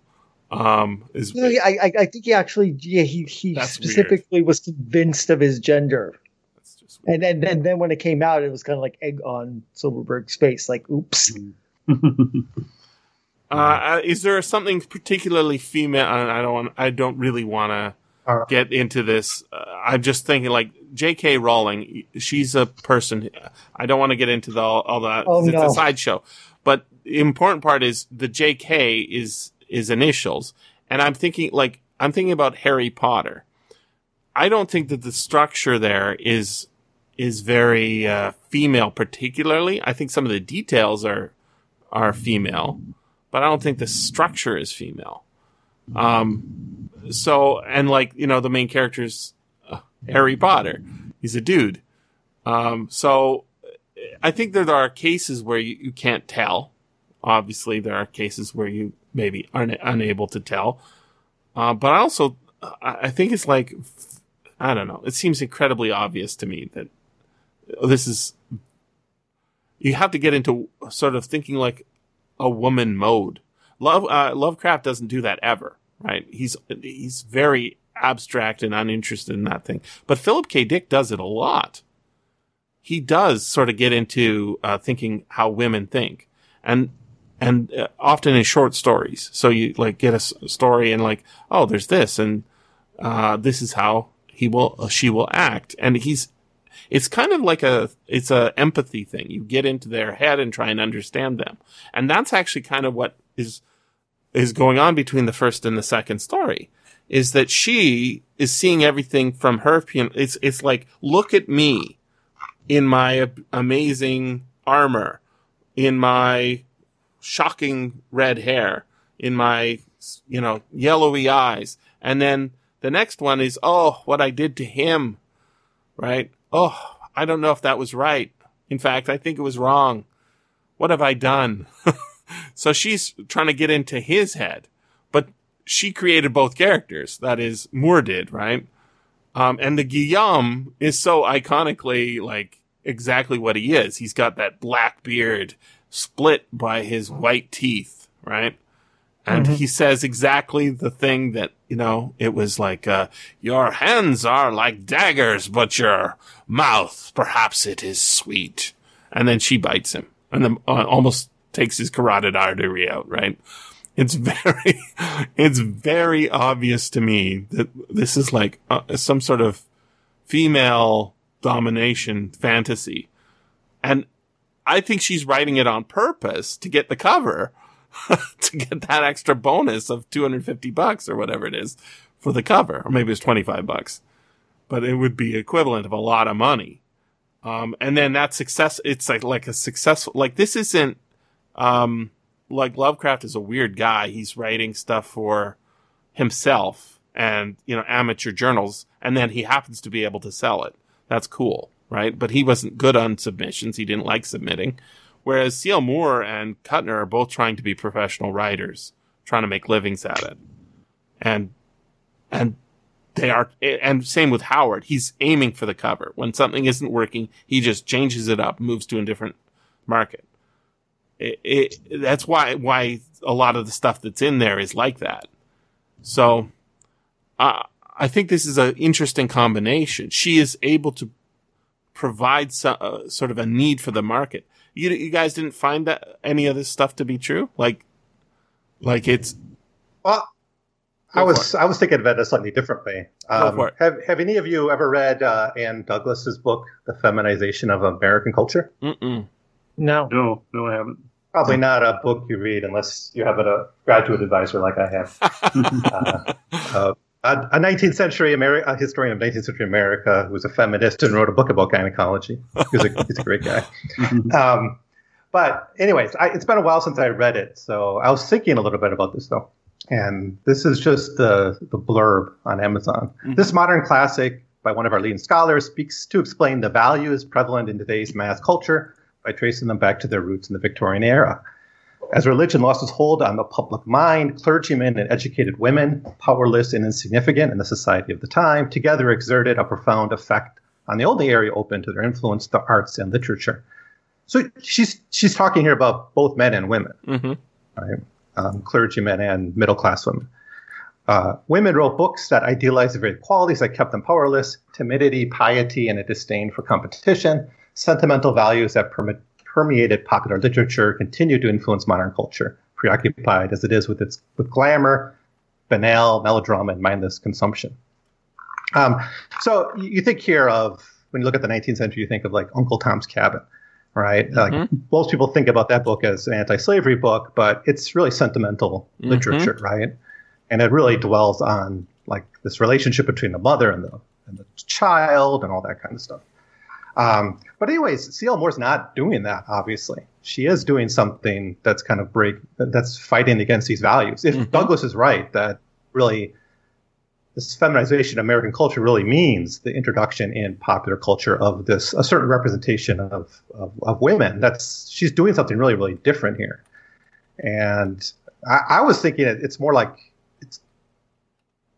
Um, is No, yeah, I, I, I think he actually, yeah, he, he That's specifically was convinced of his gender, that's just and then, then then when it came out, it was kind of like egg on Silverberg's face, like, oops. Uh, uh, is there something particularly female? I I don't. Want, I don't really want to Uh, get into this. Uh, I'm just thinking, like J.K. Rowling. She's a person. I don't want to get into the, all, all that. Oh, it's no. a sideshow. But the important part is the J.K. is is initials, and I'm thinking like I'm thinking about Harry Potter. I don't think that the structure there is is very uh, female, particularly. I think some of the details are are female, but I don't think the structure is female. Um, so and like you know the main character's uh, Harry Potter. He's a dude. Um, so I think that there are cases where you, you can't tell. Obviously, there are cases where you maybe una- unable to tell. Uh, but I also I think it's like I don't know. It seems incredibly obvious to me that this is you have to get into sort of thinking like a woman mode. Love uh, Lovecraft doesn't do that ever, right? He's he's very abstract and uninterested in that thing. But Philip K. Dick does it a lot. He does sort of get into uh, thinking how women think, and and uh, often in short stories. So you like get a s- story and like, oh, there's this, and uh, this is how he will uh, she will act, and he's it's kind of like a it's a empathy thing. You get into their head and try and understand them, and that's actually kind of what is is going on between the first and the second story. Is that she is seeing everything from her? It's it's like look at me in my amazing armor, in my shocking red hair, in my you know yellowy eyes, and then the next one is oh what I did to him, right? Oh, I don't know if that was right. In fact, I think it was wrong. What have I done? so she's trying to get into his head, but she created both characters. That is, Moore did, right? Um, and the Guillaume is so iconically like exactly what he is. He's got that black beard split by his white teeth, right? And he says exactly the thing that, you know, it was like, uh, your hands are like daggers, but your mouth, perhaps it is sweet. And then she bites him and then uh, almost takes his carotid artery out, right? It's very, it's very obvious to me that this is like uh, some sort of female domination fantasy. And I think she's writing it on purpose to get the cover, to get that extra bonus of 250 bucks or whatever it is for the cover, or maybe it's 25 bucks, but it would be equivalent of a lot of money. Um, and then that success, it's like, like a successful, like this isn't, um, like Lovecraft is a weird guy. He's writing stuff for himself and, you know, amateur journals, and then he happens to be able to sell it. That's cool, right? But he wasn't good on submissions. He didn't like submitting. Whereas C.L. Moore and Kuttner are both trying to be professional writers, trying to make livings at it. And, and they are, and same with Howard. He's aiming for the cover. When something isn't working, he just changes it up, moves to a different market. It, it, that's why, why a lot of the stuff that's in there is like that. So, uh, I think this is an interesting combination. She is able to provide some, uh, sort of a need for the market. You, you guys didn't find that any of this stuff to be true? Like, like it's, Well, I was I was thinking of it a slightly different way. It. Have Have any of you ever read uh, Ann Douglas's book, The Feminization of American Culture? mm-mm. No. No, no, I haven't. Probably not a book you read unless you have a graduate advisor like I have. uh, uh, a, a 19th century Ameri- a historian of 19th century America who was a feminist and wrote a book about gynecology. He's a, he's a great guy. Um, but anyways, I, it's been a while since I read it, so I was thinking a little bit about this though. And this is just the, the blurb on Amazon. Mhm. This modern classic by one of our leading scholars speaks to explain the values prevalent in today's mass culture by tracing them back to their roots in the Victorian era. As religion lost its hold on the public mind, clergymen and educated women, powerless and insignificant in the society of the time, together exerted a profound effect on the only area open to their influence, the arts and literature. So she's she's talking here about both men and women, hmm right? Um, clergymen and middle class women. Uh, women wrote books that idealized the very qualities that kept them powerless: timidity, piety, and a disdain for competition. Sentimental values that perme- permeated popular literature continue to influence modern culture, preoccupied as it is with its with glamour, banal melodrama, and mindless consumption. Um, so you think here of when you look at the 19th century, you think of like Uncle Tom's Cabin, right? Like most people think about that book as an anti-slavery book, but it's really sentimental Mhm. literature, right? And it really dwells on like this relationship between the mother and the and the child and all that kind of stuff. Um, but anyways, C.L. Moore's not doing that. Obviously, she is doing something that's kind of break that's fighting against these values. If Mhm. Douglas is right, that really this feminization of American culture really means the introduction in popular culture of this a certain representation of, of, of women. That's she's doing something really really different here, and I, I was thinking it, it's more like it's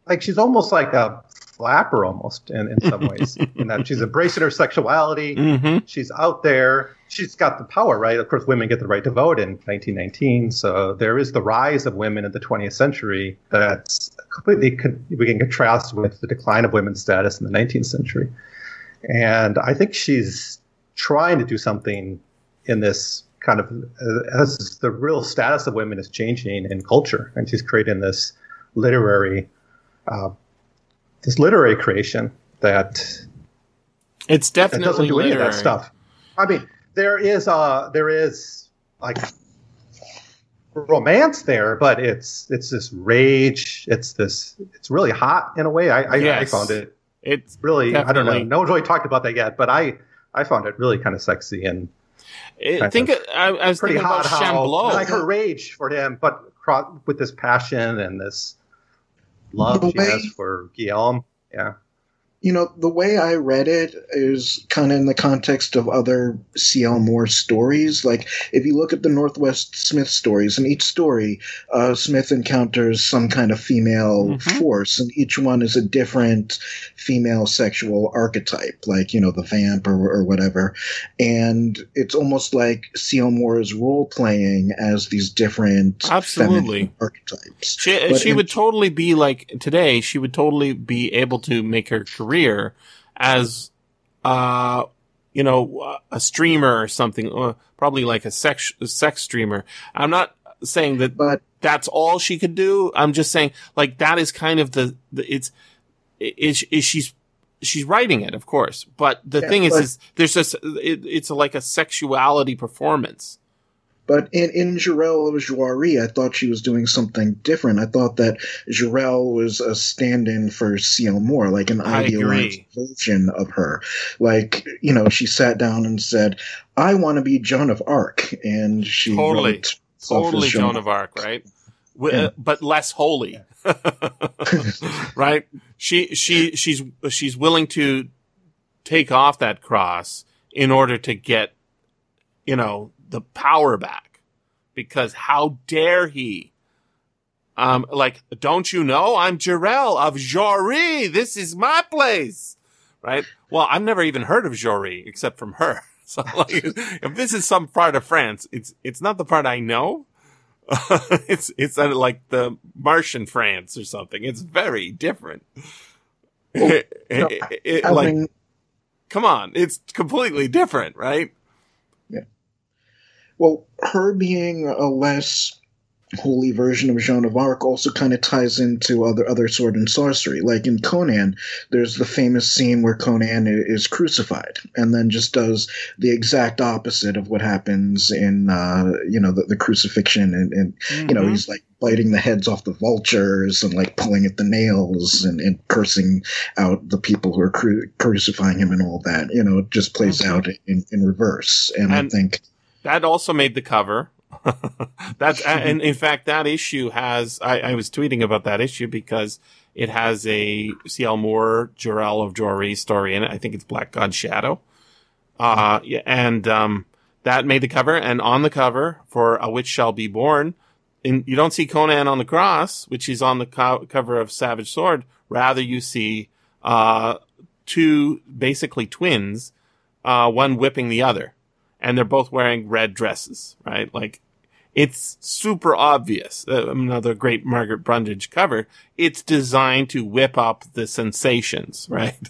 like she's almost like a flapper almost in, in some ways in that she's embracing her sexuality hmm she's out there. She's got the power, right? Of course, women get the right to vote in 1919. So there is the rise of women in the 20th century that's completely con- we can contrast with the decline of women's status in the 19th century. And I think she's trying to do something in this kind of uh, as the real status of women is changing in culture, and she's creating this literary, uh, this literary creation that It's it definitely doesn't do any of that stuff. I mean, there is uh there is like romance there, but it's it's this rage. It's this it's really hot in a way. I I, I found it It's really I don't know. No one's really talked about that yet, but I I found it really kind of sexy and it, think of I, I was pretty thinking hot. about How Chamblot. like her rage for him, but with this passion and this love The she way- has for Guillaume. Yeah. You know, the way I read it is kind of in the context of other C.L. Moore stories. Like, if you look at the Northwest Smith stories, in each story, uh, Smith encounters some kind of female Mhm. force, and each one is a different female sexual archetype, like, you know, the vamp or, or whatever. And it's almost like C.L. Moore is role playing as these different Absolutely. archetypes. She she in- would totally be like today. She would totally be able to make her career as, uh, you know, a streamer or something. Probably like a sex a sex streamer. I'm not saying that But that's all she could do. I'm just saying like that is kind of the, the it's is is she's she's writing it, of course. But the Yeah, thing is, but- is there's this it, it's like a sexuality performance. But in, in Jirel of Joiry, I thought she was doing something different. I thought that Jirel was a stand in for C.L. Moore, like an I idealized agree. version of her. Like, you know, she sat down and said, I want to be Joan of Arc. And she Totally. wrote totally Joan of Arc, right? Yeah. uh, but less holy, right? She she she's she's willing to take off that cross in order to get, you know, the power back, because how dare he? Um, like, don't you know I'm Jirel of Joiry? This is my place, right? Well, I've never even heard of Joiry except from her. So, like, if this is some part of France, it's it's not the part I know. it's it's uh, like the Martian France or something. It's very different. It- it- it- like, mean, come on, it's completely different, right? Well, her being a less holy version of Joan of Arc also kind of ties into other other sword and sorcery. Like in Conan, there's the famous scene where Conan is crucified, and then just does the exact opposite of what happens in uh, you know the, the crucifixion, and, and you know Mhm. he's like biting the heads off the vultures and like pulling at the nails and, and cursing out the people who are cru- crucifying him and all that. You know, it just plays Mhm. out in, in reverse, and, And- I think. That also made the cover. That's and in fact that issue has I, I was tweeting about that issue because it has a C.L. Moore Jirel of Joiry story in it. I think it's Black God Shadow. Uh, yeah, and um, that made the cover, and on the cover for A Witch Shall Be Born, in, you don't see Conan on the cross, which is on the co- cover of Savage Sword. Rather, you see uh, two basically twins, uh, one whipping the other, and they're both wearing red dresses, right? Like it's super obvious. Uh, another great Margaret Brundage cover. It's designed to whip up the sensations, right?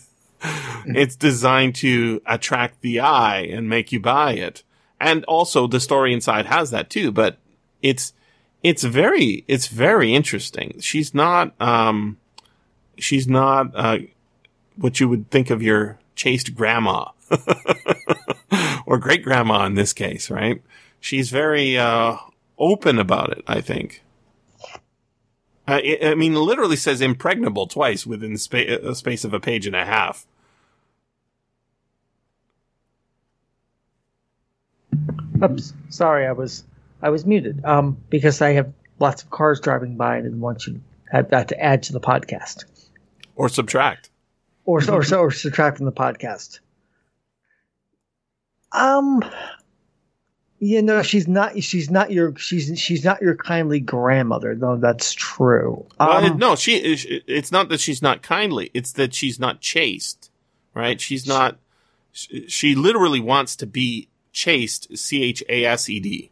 it's designed to attract the eye and make you buy it. And also the story inside has that too, but it's, it's very, it's very interesting. She's not, um, she's not, uh, what you would think of your chaste grandma or great grandma in this case, right? She's very, uh, open about it, I think. Uh, it, I mean, literally says impregnable twice within the spa- a space of a page and a half. Oops, sorry, I was I was muted. Um, because I have lots of cars driving by and didn't want you had that to add to the podcast Or subtract. or or, or, or subtract from the podcast. Um, you know, she's not she's not your she's she's not your kindly grandmother. though. that's true. Well, Um, no, she. It's not that she's not kindly. It's that she's not chaste, right? She's not. She, she literally wants to be chaste. C H A S E D.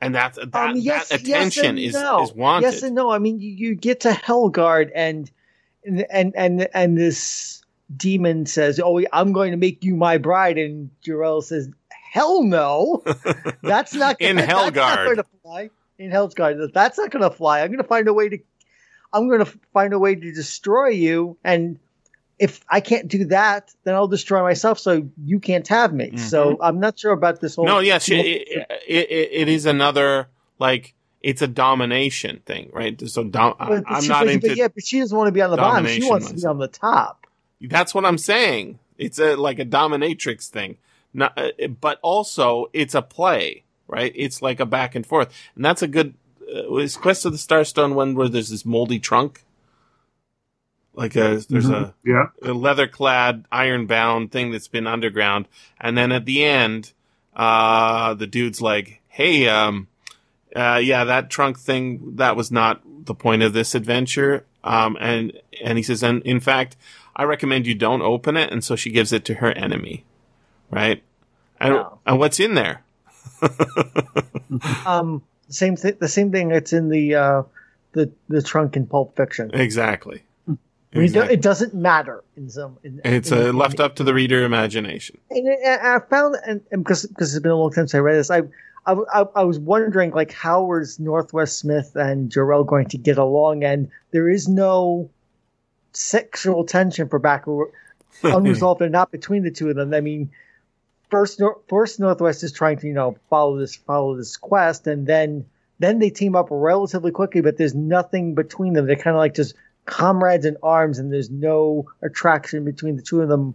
And that that, Um, yes, that yes attention and is no. is wanted. Yes and no. I mean, you, you get to Hellgard and and and and this demon says, "Oh, I'm going to make you my bride," and Jirel says, "Hell no, that's not In that's not Hellgard. going to fly." In Hellgard, that's not going to fly. I'm going to find a way to, I'm going to find a way to destroy you, and if I can't do that, then I'll destroy myself. So you can't have me. So I'm not sure about this whole. Mm-hmm. no, yes, it, it, it, it is another like it's a domination thing, right? So dom- I, I'm not into. but yeah, but she doesn't want to be on the bottom. She wants to be on the top. That's what I'm saying. It's a like a dominatrix thing. Not, uh, but also it's a play, right? It's like a back and forth, and that's a good. Uh, was Quest of the Starstone one where there's this moldy trunk, like a there's a, Yeah. a leather clad, iron bound thing that's been underground, and then at the end, uh, the dude's like, "Hey, um, uh, yeah, that trunk thing that was not the point of this adventure." Um, and and he says, and in fact, I recommend you don't open it. And so she gives it to her enemy, right? And Wow. and what's in there? Um, same thing. The same thing that's in the uh, the the trunk in Pulp Fiction. Exactly. It do- It doesn't matter in some. In, It's in, uh, left up to the reader imagination. And I I found, and, and because because it's been a long time since I read this, I, I I I was wondering like how was Northwest Smith and Jirel going to get along, and there is no sexual tension for back unresolved or not between the two of them. I mean, first first Northwest is trying to you know follow this follow this quest, and then then they team up relatively quickly, but there's nothing between them. They're kind of like just comrades in arms, and there's no attraction between the two of them.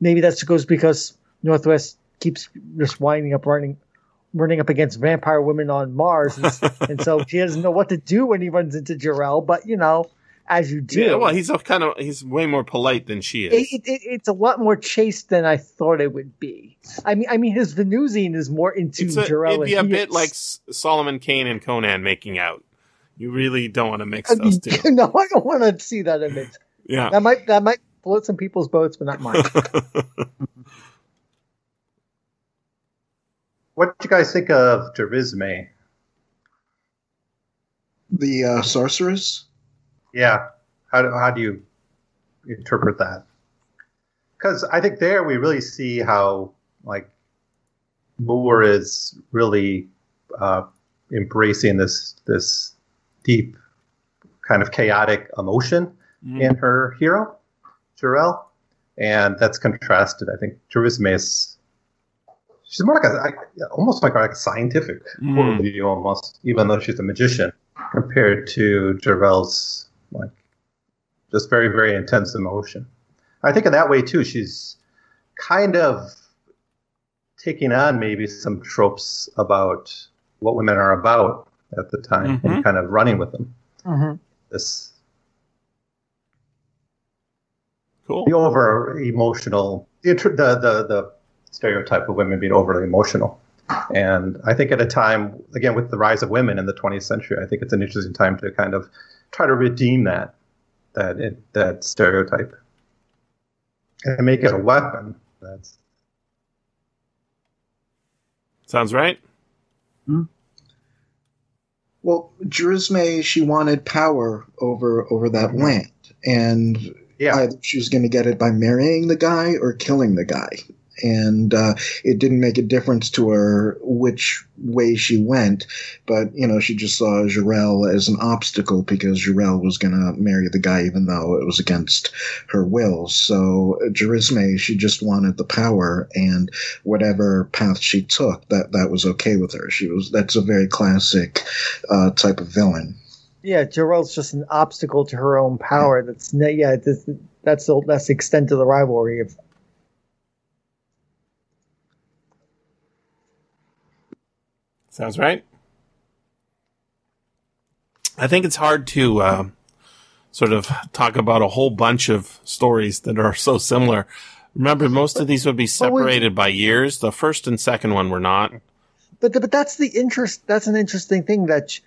Maybe that's goes because Northwest keeps just winding up running running up against vampire women on Mars, and, and so she doesn't know what to do when he runs into Jirel. But you know, as you do, Yeah, well, he's a kind of he's way more polite than she is. it, it, it's a lot more chaste than I thought it would be. I mean, I mean, his Venusian is more into It's a, Jirel. it'd be a bit is- like Solomon Kane and Conan making out. You really don't want to mix I those two. no, I don't want to see that image. Yeah. That might that might float some people's boats, but not mine. What do you guys think of Jarisme? The uh, sorceress. Yeah, how do, how do you interpret that? Because I think there we really see how like Moore is really uh, embracing this this deep kind of chaotic emotion Mm. in her hero, Jirel, and that's contrasted. I think Jarisme is she's more like a I- almost like, like a scientific Mm. point of view, almost, even though she's a magician, compared to Jirel's like just very very intense emotion. I think in that way too, she's kind of taking on maybe some tropes about what women are about at the time Mhm. and kind of running with them. Mhm. This Cool. the over emotional the, the the the stereotype of women being overly emotional. And I think at a time, again, with the rise of women in the 20th century, I think it's an interesting time to kind of try to redeem that that that stereotype and make it a weapon. That's Sounds right. Hmm. Well, Jarisme, she wanted power over over that land, and yeah. either she was going to get it by marrying the guy or killing the guy. And uh, it didn't make a difference to her which way she went, but you know she just saw Jirel as an obstacle because Jirel was going to marry the guy even though it was against her will. So Jarisme, she just wanted the power, and whatever path she took, that that was okay with her. She was that's a very classic uh, type of villain. Yeah, Jirel's just an obstacle to her own power. That's yeah, that's that's the, that's the extent of the rivalry. Of Sounds right. I think it's hard to uh, sort of talk about a whole bunch of stories that are so similar. Remember, most of these would be separated by years. The first and second one were not. but but that's the interest. That's an interesting thing that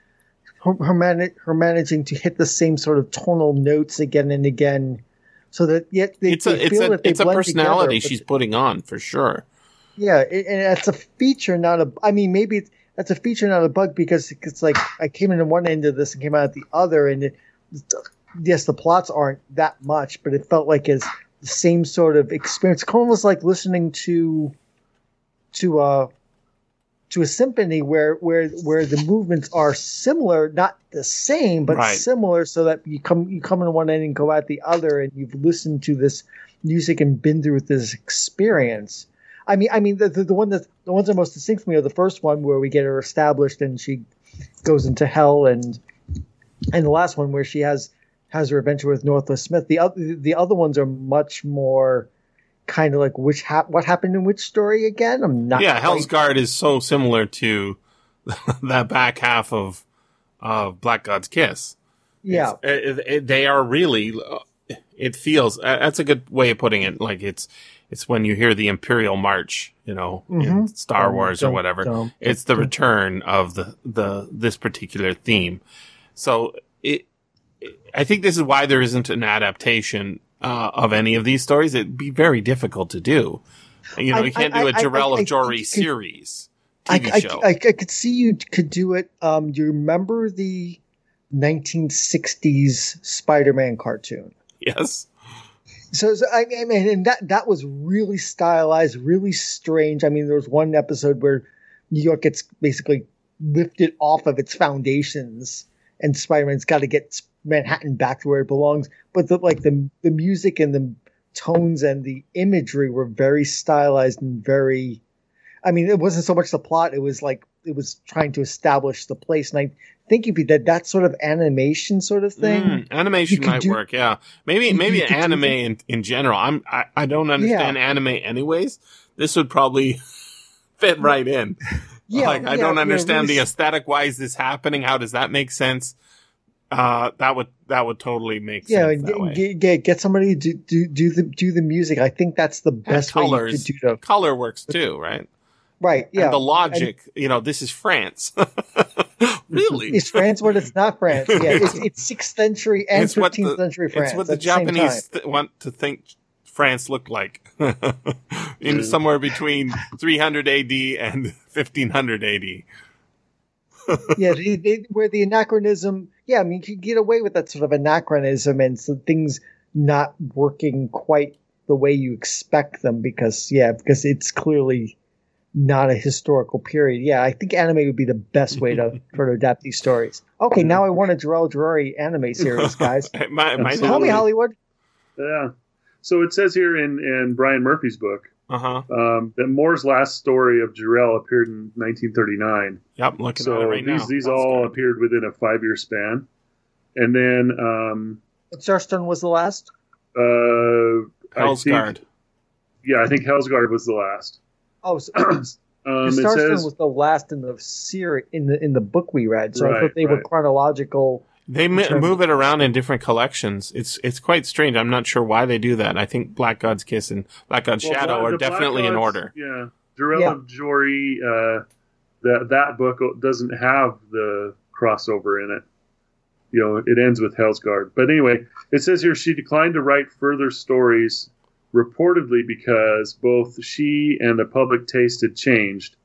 her her, man- her managing to hit the same sort of tonal notes again and again, so that yet they, It's a they it's feel a that they it's a personality together, she's putting on for sure. Yeah, it, and it's a feature, not a. I mean, maybe it's, that's a feature, not a bug, because it's like I came in one end of this and came out at the other, and it, yes, the plots aren't that much, but it felt like it's the same sort of experience. It's almost like listening to to a to a symphony where where where the movements are similar, not the same, but Right. similar, so that you come you come in one end and go out the other, and you've listened to this music and been through this experience. I mean, I mean, the, the, the one that the ones that most distinct to me are the first one where we get her established and she goes into hell, and and the last one where she has has her adventure with Northwest Smith. The other the other ones are much more kind of like which hap- what happened in which story again. I'm not. yeah, quite- Hell's Guard is so similar to that back half of of Black God's Kiss. Yeah, it- it- they are really. uh, It feels uh, that's a good way of putting it. Like it's it's when you hear the Imperial March, you know, in Mhm. Star Wars or whatever. it's the return of the the this particular theme. So it, it- I think this is why there isn't an adaptation uh, of any of these stories. It'd be very difficult to do. You know, I- you can't I- do a Jirel of Joiry could- series I, TV I, show. I, I could see you could do it. Um, do you remember the 1960s Spider-Man cartoon? yes. So, so I, mean, and that that was really stylized, really strange. I mean, there was one episode where New York gets basically lifted off of its foundations, and Spider-Man's got to get Manhattan back to where it belongs. But the like the the music and the tones and the imagery were very stylized and very. I mean, it wasn't so much the plot; it was like it was trying to establish the place. And I think if you did that sort of animation sort of thing, Mm, animation might do- work, yeah. Maybe you- maybe you anime in, in general. I'm I, I don't understand anime anyways. This would probably fit right in. yeah, like I don't understand really the aesthetic. Why is this happening? How does that make sense? Uh, that would that would totally make yeah, sense Yeah, get, get get somebody to do, do the do the music. I think that's the best way colors. could do the Color works too, right? Right. Yeah, And the logic, you know, this is France. really? Is France what it's not France? Yeah, it's, it's sixth century and It's fifteenth the- century France. It's what the same. Japanese th- want to think France looked like. In mm. somewhere between 300 AD and 1500 AD. yeah, they, they, where the anachronism. Yeah, I mean, you can get away with that sort of anachronism and some things not working quite the way you expect them because yeah, because it's clearly not a historical period. Yeah, I think anime would be the best way to try to adapt these stories. Okay, now I want a Jirel Joiry anime series, guys. It might, it Tell me, Hollywood. Yeah. So it says here in, in Brian Murphy's book Uh-huh. um, that Moore's last story of Jarell appeared in 1939. Yep, looking at it So right these now. these That's all good. appeared within a five year span, and then um, Starstone was the last. uh, I think- Guard. Yeah, I think Hellsgarde was the last. Oh, so, um, it Starstone says was the last in the series in the in the book we read. So I thought they were chronological. They m- move it around in different collections. It's it's quite strange. I'm not sure why they do that. I think Black God's Kiss and Black God's Well, Shadow Black- are the Black definitely in order. Yeah, Jirel Yeah. of Joiry. Uh, that that book doesn't have the crossover in it. You know, it ends with Hellsgarde. But anyway, it says here she declined to write further stories, reportedly because both she and the public taste had changed,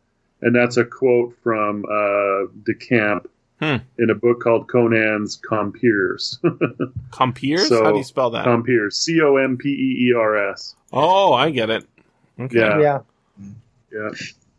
and that's a quote from uh, DeCamp Hmm. in a book called Conan's Compeers. Compeers? So- How do you spell that? Compeers, C O M P E E R S. oh, I get it. Okay. Yeah. yeah. Yeah.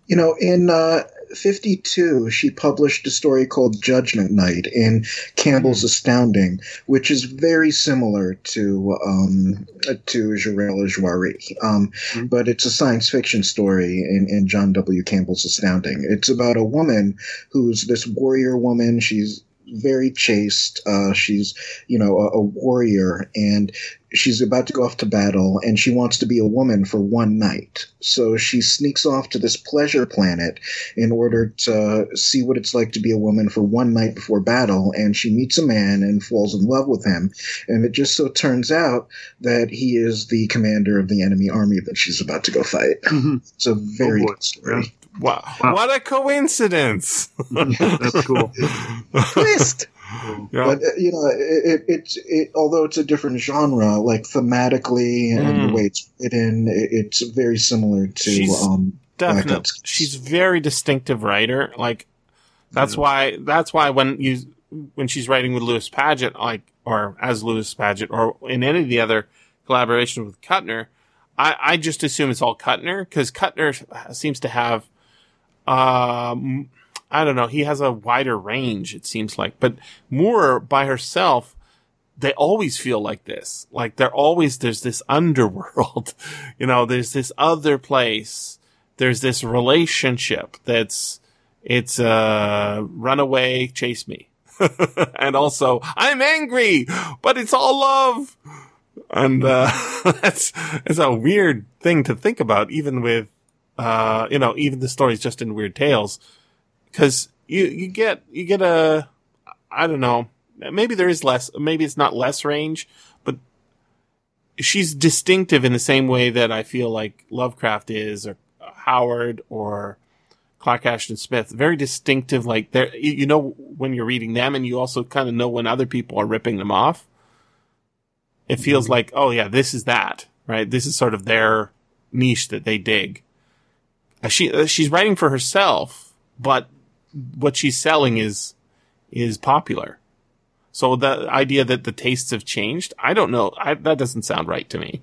You know, in uh, 52, she published a story called Judgment Night in Campbell's Astounding, which is very similar to um, to Jirel Joiry. Um, Mhm. but it's a science fiction story in, in John W. Campbell's Astounding. It's about a woman who's this warrior woman. She's very chaste. Uh, she's, you know, a, a warrior, and she's about to go off to battle, and she wants to be a woman for one night. So she sneaks off to this pleasure planet in order to see what it's like to be a woman for one night before battle. And she meets a man and falls in love with him. And it just so turns out that he is the commander of the enemy army that she's about to go fight. It's a very Oh, good story. Wow. Wow. What a coincidence. That's cool. Twist! Yeah. But uh, you know, it, it, it's it, although it's a different genre, like thematically and Mm. the way it's written, it, it's very similar to. She's- um, Definitely. She's very distinctive writer. Like that's why that's why when you when she's writing with Lewis Padgett, like or as Lewis Padgett, or in any of the other collaborations with Kuttner, I, I just assume it's all Kuttner because Kuttner seems to have um I don't know, he has a wider range, it seems like. But Moore by herself, they always feel like this. Like they're always, there's this underworld, you know, there's this other place. There's this relationship that's, it's, uh, run away, chase me. and also, I'm angry, but it's all love. And, uh, that's, that's a weird thing to think about, even with, uh, you know, even the stories just in Weird Tales. Because you you get you get a I don't know maybe there is less maybe it's not less range but she's distinctive in the same way that I feel like Lovecraft is or Howard or Clark Ashton Smith. Very distinctive like there you know when you're reading them and you also kind of know when other people are ripping them off. It feels like oh yeah this is that right? This is sort of their niche that they dig she uh, she's writing for herself but what she's selling is is popular. So the idea that the tastes have changed, I don't know. I, that doesn't sound right to me.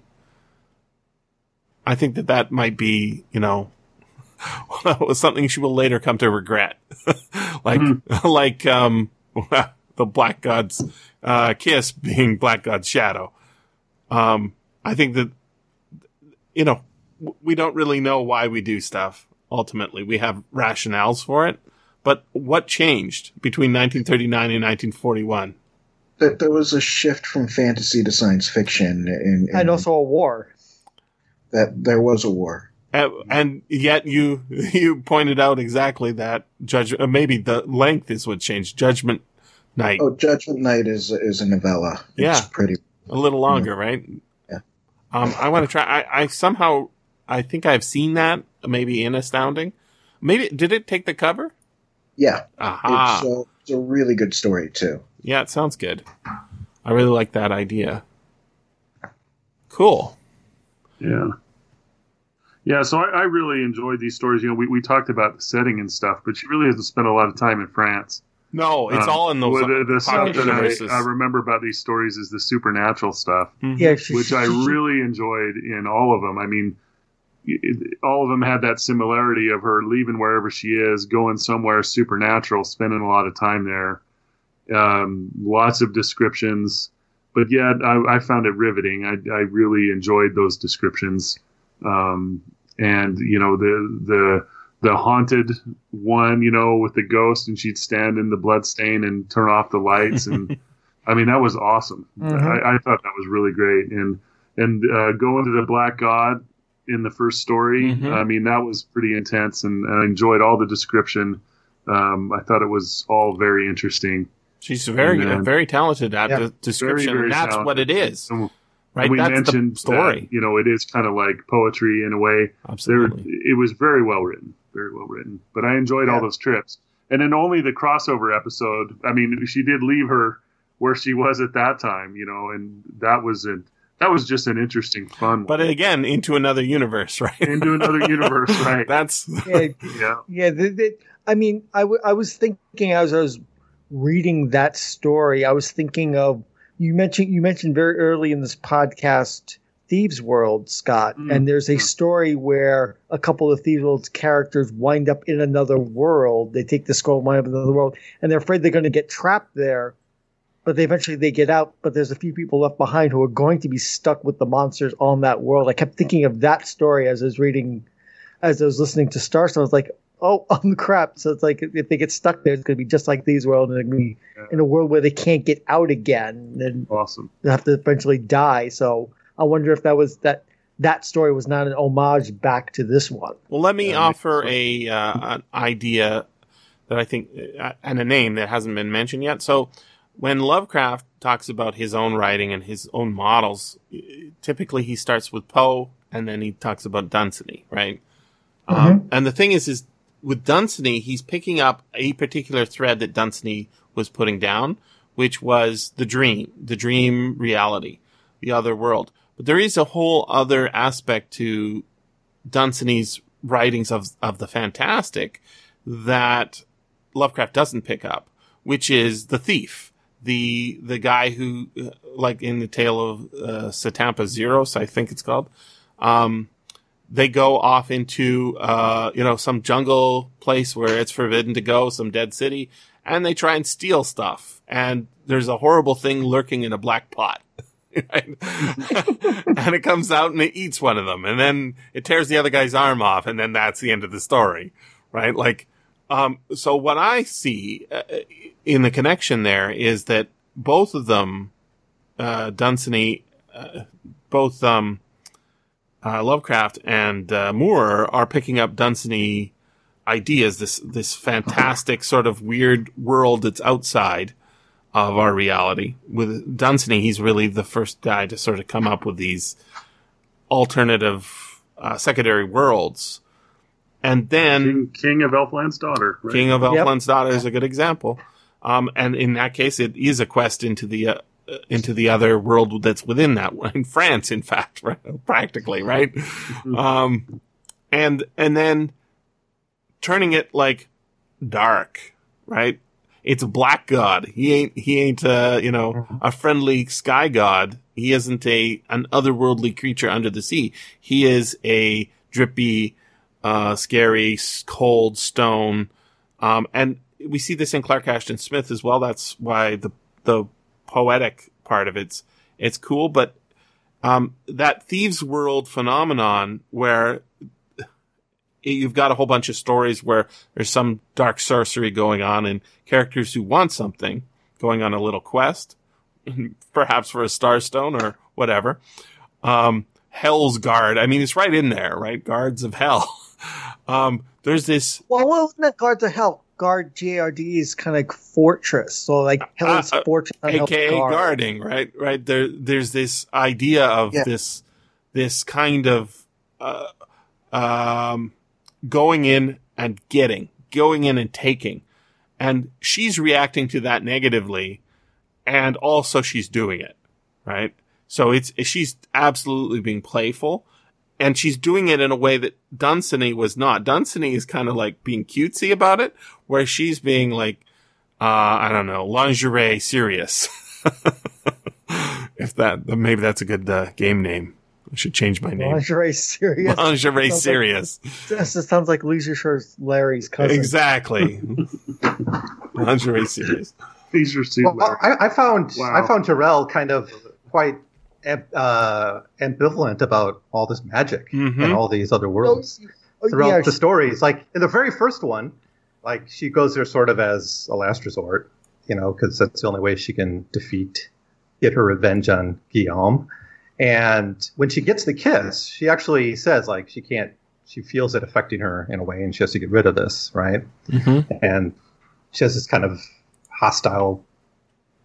I think that that might be, you know, something she will later come to regret, like like um the Black God's uh, kiss being Black God's shadow. Um, I think that you know we don't really know why we do stuff. Ultimately, we have rationales for it. But what changed between 1939 and 1941? that there was a shift from fantasy to science fiction, in, in And also a war. that there was a war. And, and yet you you pointed out exactly that judge uh, maybe the length is what changed. Judgment Night Oh, Judgment Night is is a novella. Yeah. Pretty. a little longer, right? Yeah. Um, I want to try. I, I somehow I think I've seen that maybe in Astounding. Maybe did it take the cover? Yeah, Aha! it's, uh, it's a really good story too. yeah, it sounds good. I really like that idea. Cool. Yeah. Yeah, so I, I really enjoyed these stories. You know, we, we talked about the setting and stuff, but she really hasn't spent a lot of time in France. No, it's Um, all in those the, the stuff that. I, I remember about these stories is the supernatural stuff, Mhm. Yeah, she, which I she- really enjoyed in all of them. I mean, it, all of them had that similarity of her leaving wherever she is, going somewhere supernatural, spending a lot of time there. Um, lots of descriptions, but yeah, I, I found it riveting. I, I really enjoyed those descriptions, um, and you know the the the haunted one, you know, with the ghost, and she'd stand in the blood stain and turn off the lights, and I mean that was awesome. Mhm. I, I thought that was really great, and and uh, going to the Black God in the first story, Mhm. I mean that was pretty intense, and, and I enjoyed all the description. Um, I thought it was all very interesting. She's very And, uh, very talented at Yeah. the description. very and that's what it is. talented. is, And right? we that's mentioned the story. that, you know, it is kind of like poetry in a way. There, Absolutely. it was very well written, very well written. But I enjoyed all those trips, and then only the crossover episode. I mean, she did leave her where she was at that time, you know, and that was an that was just an interesting, fun. one. But again, into another universe, right? into another universe, right? That's Yeah, yeah, yeah. The, the, I mean, I, w- I was thinking as I was reading that story, I was thinking of you mentioned you mentioned very early in this podcast Thieves World, Scott, Mm. and there's a story where a couple of Thieves World's characters wind up in another world. They take the scroll, wind up in another world, and they're afraid they're going to get trapped there. But they eventually they get out. But there's a few people left behind who are going to be stuck with the monsters on that world. I kept thinking of that story as I was reading, as I was listening to Starstone. I was like, oh, oh crap! So it's like if they get stuck there, it's going to be just like these world, and they're going to be in a world where they can't get out again, and awesome. they have to eventually die. So I wonder if that was that that story was not an homage back to this one. Well, let me Yeah, offer a uh, an idea that I think uh, and a name that hasn't been mentioned yet. So, when Lovecraft talks about his own writing and his own models, typically he starts with Poe and then he talks about Dunsany, right? Um, and the thing is, is with Dunsany, he's picking up a particular thread that Dunsany was putting down, which was the dream, the dream reality, the other world. But there is a whole other aspect to Dunsany's writings of of the fantastic that Lovecraft doesn't pick up, which is the thief, the the guy who, uh, like in the tale of uh, Satampra Zeiros, I think it's called. Um, they go off into uh, you know some jungle place where it's forbidden to go, some dead city, and they try and steal stuff. And there's a horrible thing lurking in a black pot. Right? and it comes out and it eats one of them, and then it tears the other guy's arm off, and then that's the end of the story, right? Like, um, so what I see uh, in the connection there is that both of them, uh, Dunsany, uh, both um, uh, Lovecraft and uh, Moore are picking up Dunsany ideas. This this fantastic sort of weird world that's outside of our reality. With Dunsany, he's really the first guy to sort of come up with these alternative uh, secondary worlds. And then King, King of Elfland's daughter. Right? King of Yep. Elfland's daughter is a good example. Um, and in that case, it is a quest into the uh, uh, into the other world that's within that one in France, in fact, right? practically, right? um, and and then turning it like dark, right? It's a black god. He ain't he ain't uh, you know a friendly sky god. He isn't a an otherworldly creature under the sea. He is a drippy, uh, scary, cold stone. Um, and we see this in Clark Ashton Smith as well. That's why the the poetic part of it's it's cool, but um, that thieves world phenomenon where you've got a whole bunch of stories where there's some dark sorcery going on and characters who want something going on a little quest, perhaps for a starstone or whatever. Um, Hellsgarde. I mean, it's right in there, right? Guards of Hell. um, there's this Well, wasn't that Guards of Hell? Guard GRD is kind of fortress, so like Hell's Uh, uh, fortress, aka Guard. guarding, right? Right there. There's this idea of Yeah. this, this kind of uh, um, going in and getting, going in and taking, and she's reacting to that negatively, and also she's doing it, right? So it's she's absolutely being playful, and she's doing it in a way that Dunsany was not. Dunsany is kind of like being cutesy about it, where she's being like, uh, I don't know, lingerie serious. if that, maybe that's a good uh, game name. I should change my name. Lingerie serious. Lingerie Sounds like- serious. this sounds like Leisure Shores Larry's cousin. Exactly. lingerie serious. These are super. Well, I, I found Wow. I found Jirel kind of quite am- uh, ambivalent about all this magic Mhm. and all these other worlds Oh, throughout yeah, the stories. Like in the very first one, like she goes there sort of as a last resort, you know, because that's the only way she can defeat, get her revenge on Guillaume. And when she gets the kiss, she actually says like she can't. She feels it affecting her in a way, and she has to get rid of this, right? Mm-hmm. and she has this kind of hostile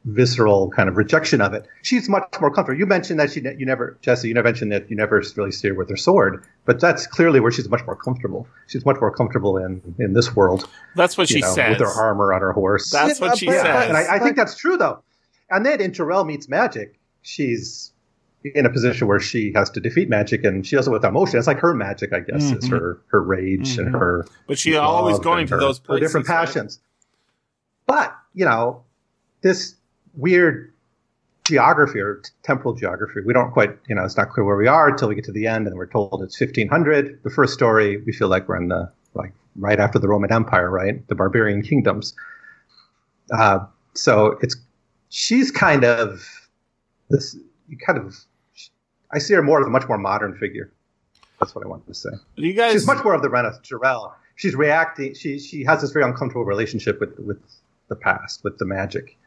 visceral kind of rejection of it. She's much more comfortable. You mentioned that she ne- you never Jesse, you never mentioned that you never really see her with her sword, but that's clearly where she's much more comfortable. She's much more comfortable in in this world. That's what she know, says. with her armor on her horse. That's what she But- says. but- and I, I think that's true though. And then in Jirel meets magic, she's in a position where she has to defeat magic, and she does it with emotion. It's like her magic, I guess, is Mhm. her her rage and Mhm. her but she's always going and to her- those her places. different right? passions. But you know, this weird geography or temporal geography, we don't quite, you know, it's not clear where we are until we get to the end, and we're told it's 1500. The first story, we feel like we're in the like right after the Roman Empire, right? The barbarian kingdoms. Uh, so it's she's kind of this you kind of I see her more as a much more modern figure. That's what I wanted to say. You guys, She's much more of the Renaissance Jirel. She's reacting. She she has this very uncomfortable relationship with with the past, with the magic.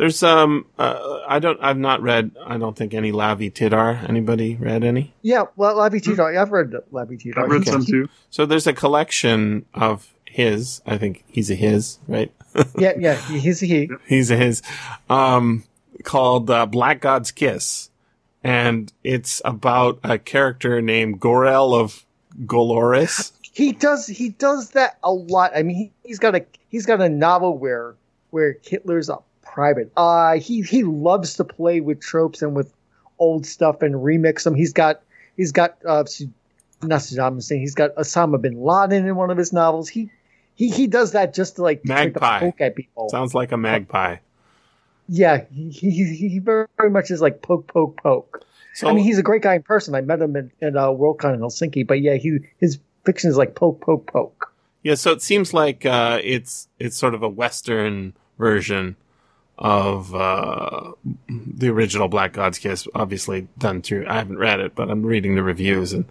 There's um, uh, I don't, I've not read. I don't think any Lavie Tidhar. Anybody read any? Yeah, well, Lavie Tidhar. I've read Lavie Tidhar. I've read He- some too. So there's a collection of his. I think he's a his, right? Yeah, yeah, he's a he. he's a his. Um, called uh, Black God's Kiss, and it's about a character named Gorel of Goliris. He does he does that a lot. I mean, he, he's got a he's got a novel where where Hitler's a private eye. He he loves to play with tropes and with old stuff and remix them. He's got he's got uh, not Saddam Hussein. He's got Osama bin Laden in one of his novels. He he he does that just to like Magpie. poke at people. Sounds like a magpie. yeah, he, he he very, very much is like poke poke poke. So I mean, he's a great guy in person. I met him at, at uh, Worldcon in Helsinki. But yeah, he his fiction is like poke poke poke. Yeah, so it seems like uh, it's it's sort of a Western version of uh, the original Black God's Kiss, obviously done through. I haven't read it, but I'm reading the reviews, and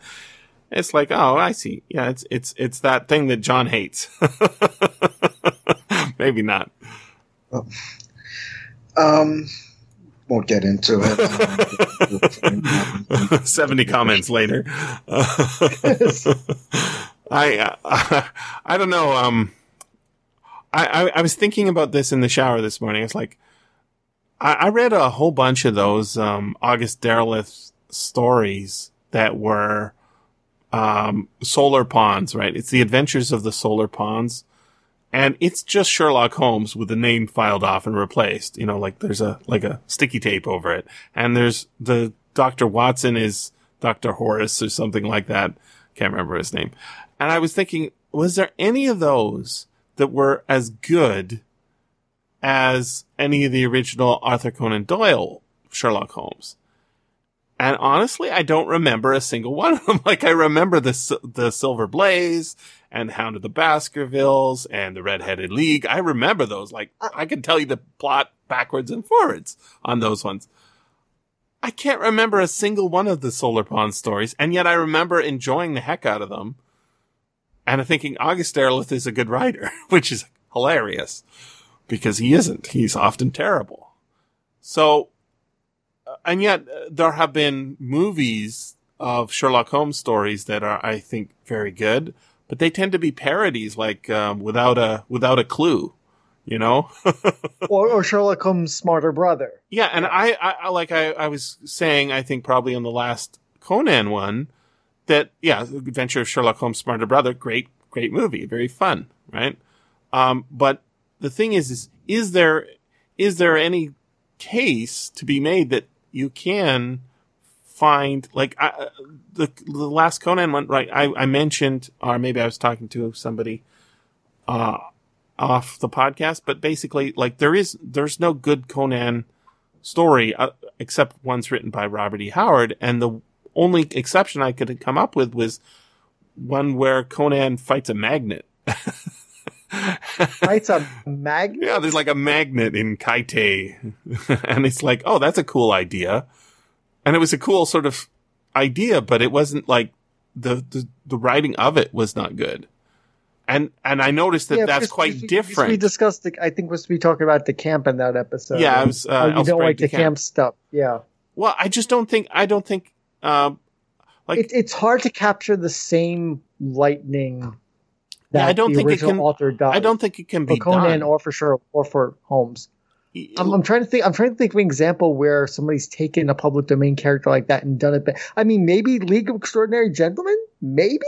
it's like, oh, I see. Yeah, it's it's it's that thing that John hates. Maybe not. Um, won't get into it. Seventy comments later. I, uh, I don't know. Um, I, I I was thinking about this in the shower this morning. It's like I, I read a whole bunch of those um, August Derleth stories that were um, Solar Pons. Right? It's the Adventures of the Solar Pons. And it's just Sherlock Holmes with the name filed off and replaced. You know, like there's a like a sticky tape over it, and there's the Doctor Watson is Doctor Horace or something like that. Can't remember his name. And I was thinking, was there any of those that were as good as any of the original Arthur Conan Doyle Sherlock Holmes? And honestly, I don't remember a single one of them. Like I remember the the Silver Blaze and Hound of the Baskervilles and the Red-Headed League. I remember those. Like uh, I can tell you the plot backwards and forwards on those ones. I can't remember a single one of the Solar Pons stories, and yet I remember enjoying the heck out of them. And I'm thinking August Derleth is a good writer, which is hilarious because he isn't. He's often terrible. So, uh, and yet uh, there have been movies of Sherlock Holmes stories that are, I think, very good, but they tend to be parodies, like um, without a without a clue, you know. or, or Sherlock Holmes' smarter brother. Yeah, and I, I, I like I, I was saying, I think probably on the last Conan one, that yeah, Adventure of Sherlock Holmes' Smarter Brother, great, great movie, very fun, right? Um, but the thing is, is is there is there any case to be made that you can find like I, uh, the the last Conan one, right? I, I mentioned, or maybe I was talking to somebody uh, off the podcast, but basically, like there is there's no good Conan story uh, except ones written by Robert E. Howard, and the only exception I could come up with was one where Conan fights a magnet. Fights a magnet. Yeah, there's like a magnet in Kaite, and it's like, oh, that's a cool idea, and it was a cool sort of idea, but it wasn't like the the, the writing of it was not good, and and I noticed that Yeah, that's quite we- different. We discussed. The, I think was we talking about de Camp in that episode. Yeah, I was, uh, you don't like de Camp. camp stuff. Yeah, well, I just don't think I don't think um, like it, it's hard to capture the same lightning that Yeah, I don't the think it can- author does. I don't think it can be for Conan done. or for sure or for Holmes. I'm, I'm trying to think. I'm trying to think of an example where somebody's taken a public domain character like that and done it. But I mean, maybe League of Extraordinary Gentlemen. Maybe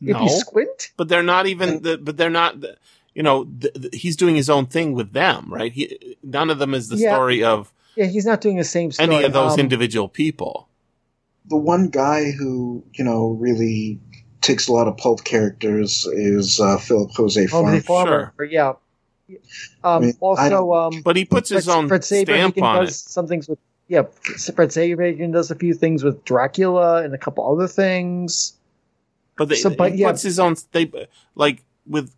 if No. you squint. but they're not even the, but they're not the, you know the, the, he's doing his own thing with them right he none of them is the Yeah. story of Yeah, he's not doing the same story. any of those Um, individual people the one guy who you know really takes a lot of pulp characters is uh, Philip Jose Home Farm. Farmer. Yeah. Um, mean, also, um, but he puts his Fred- own Fred Saberhagen stamp on does it some things with yeah. Fred Saberhagen does a few things with Dracula and a couple other things. but, they, so, but he yeah. puts his own they like with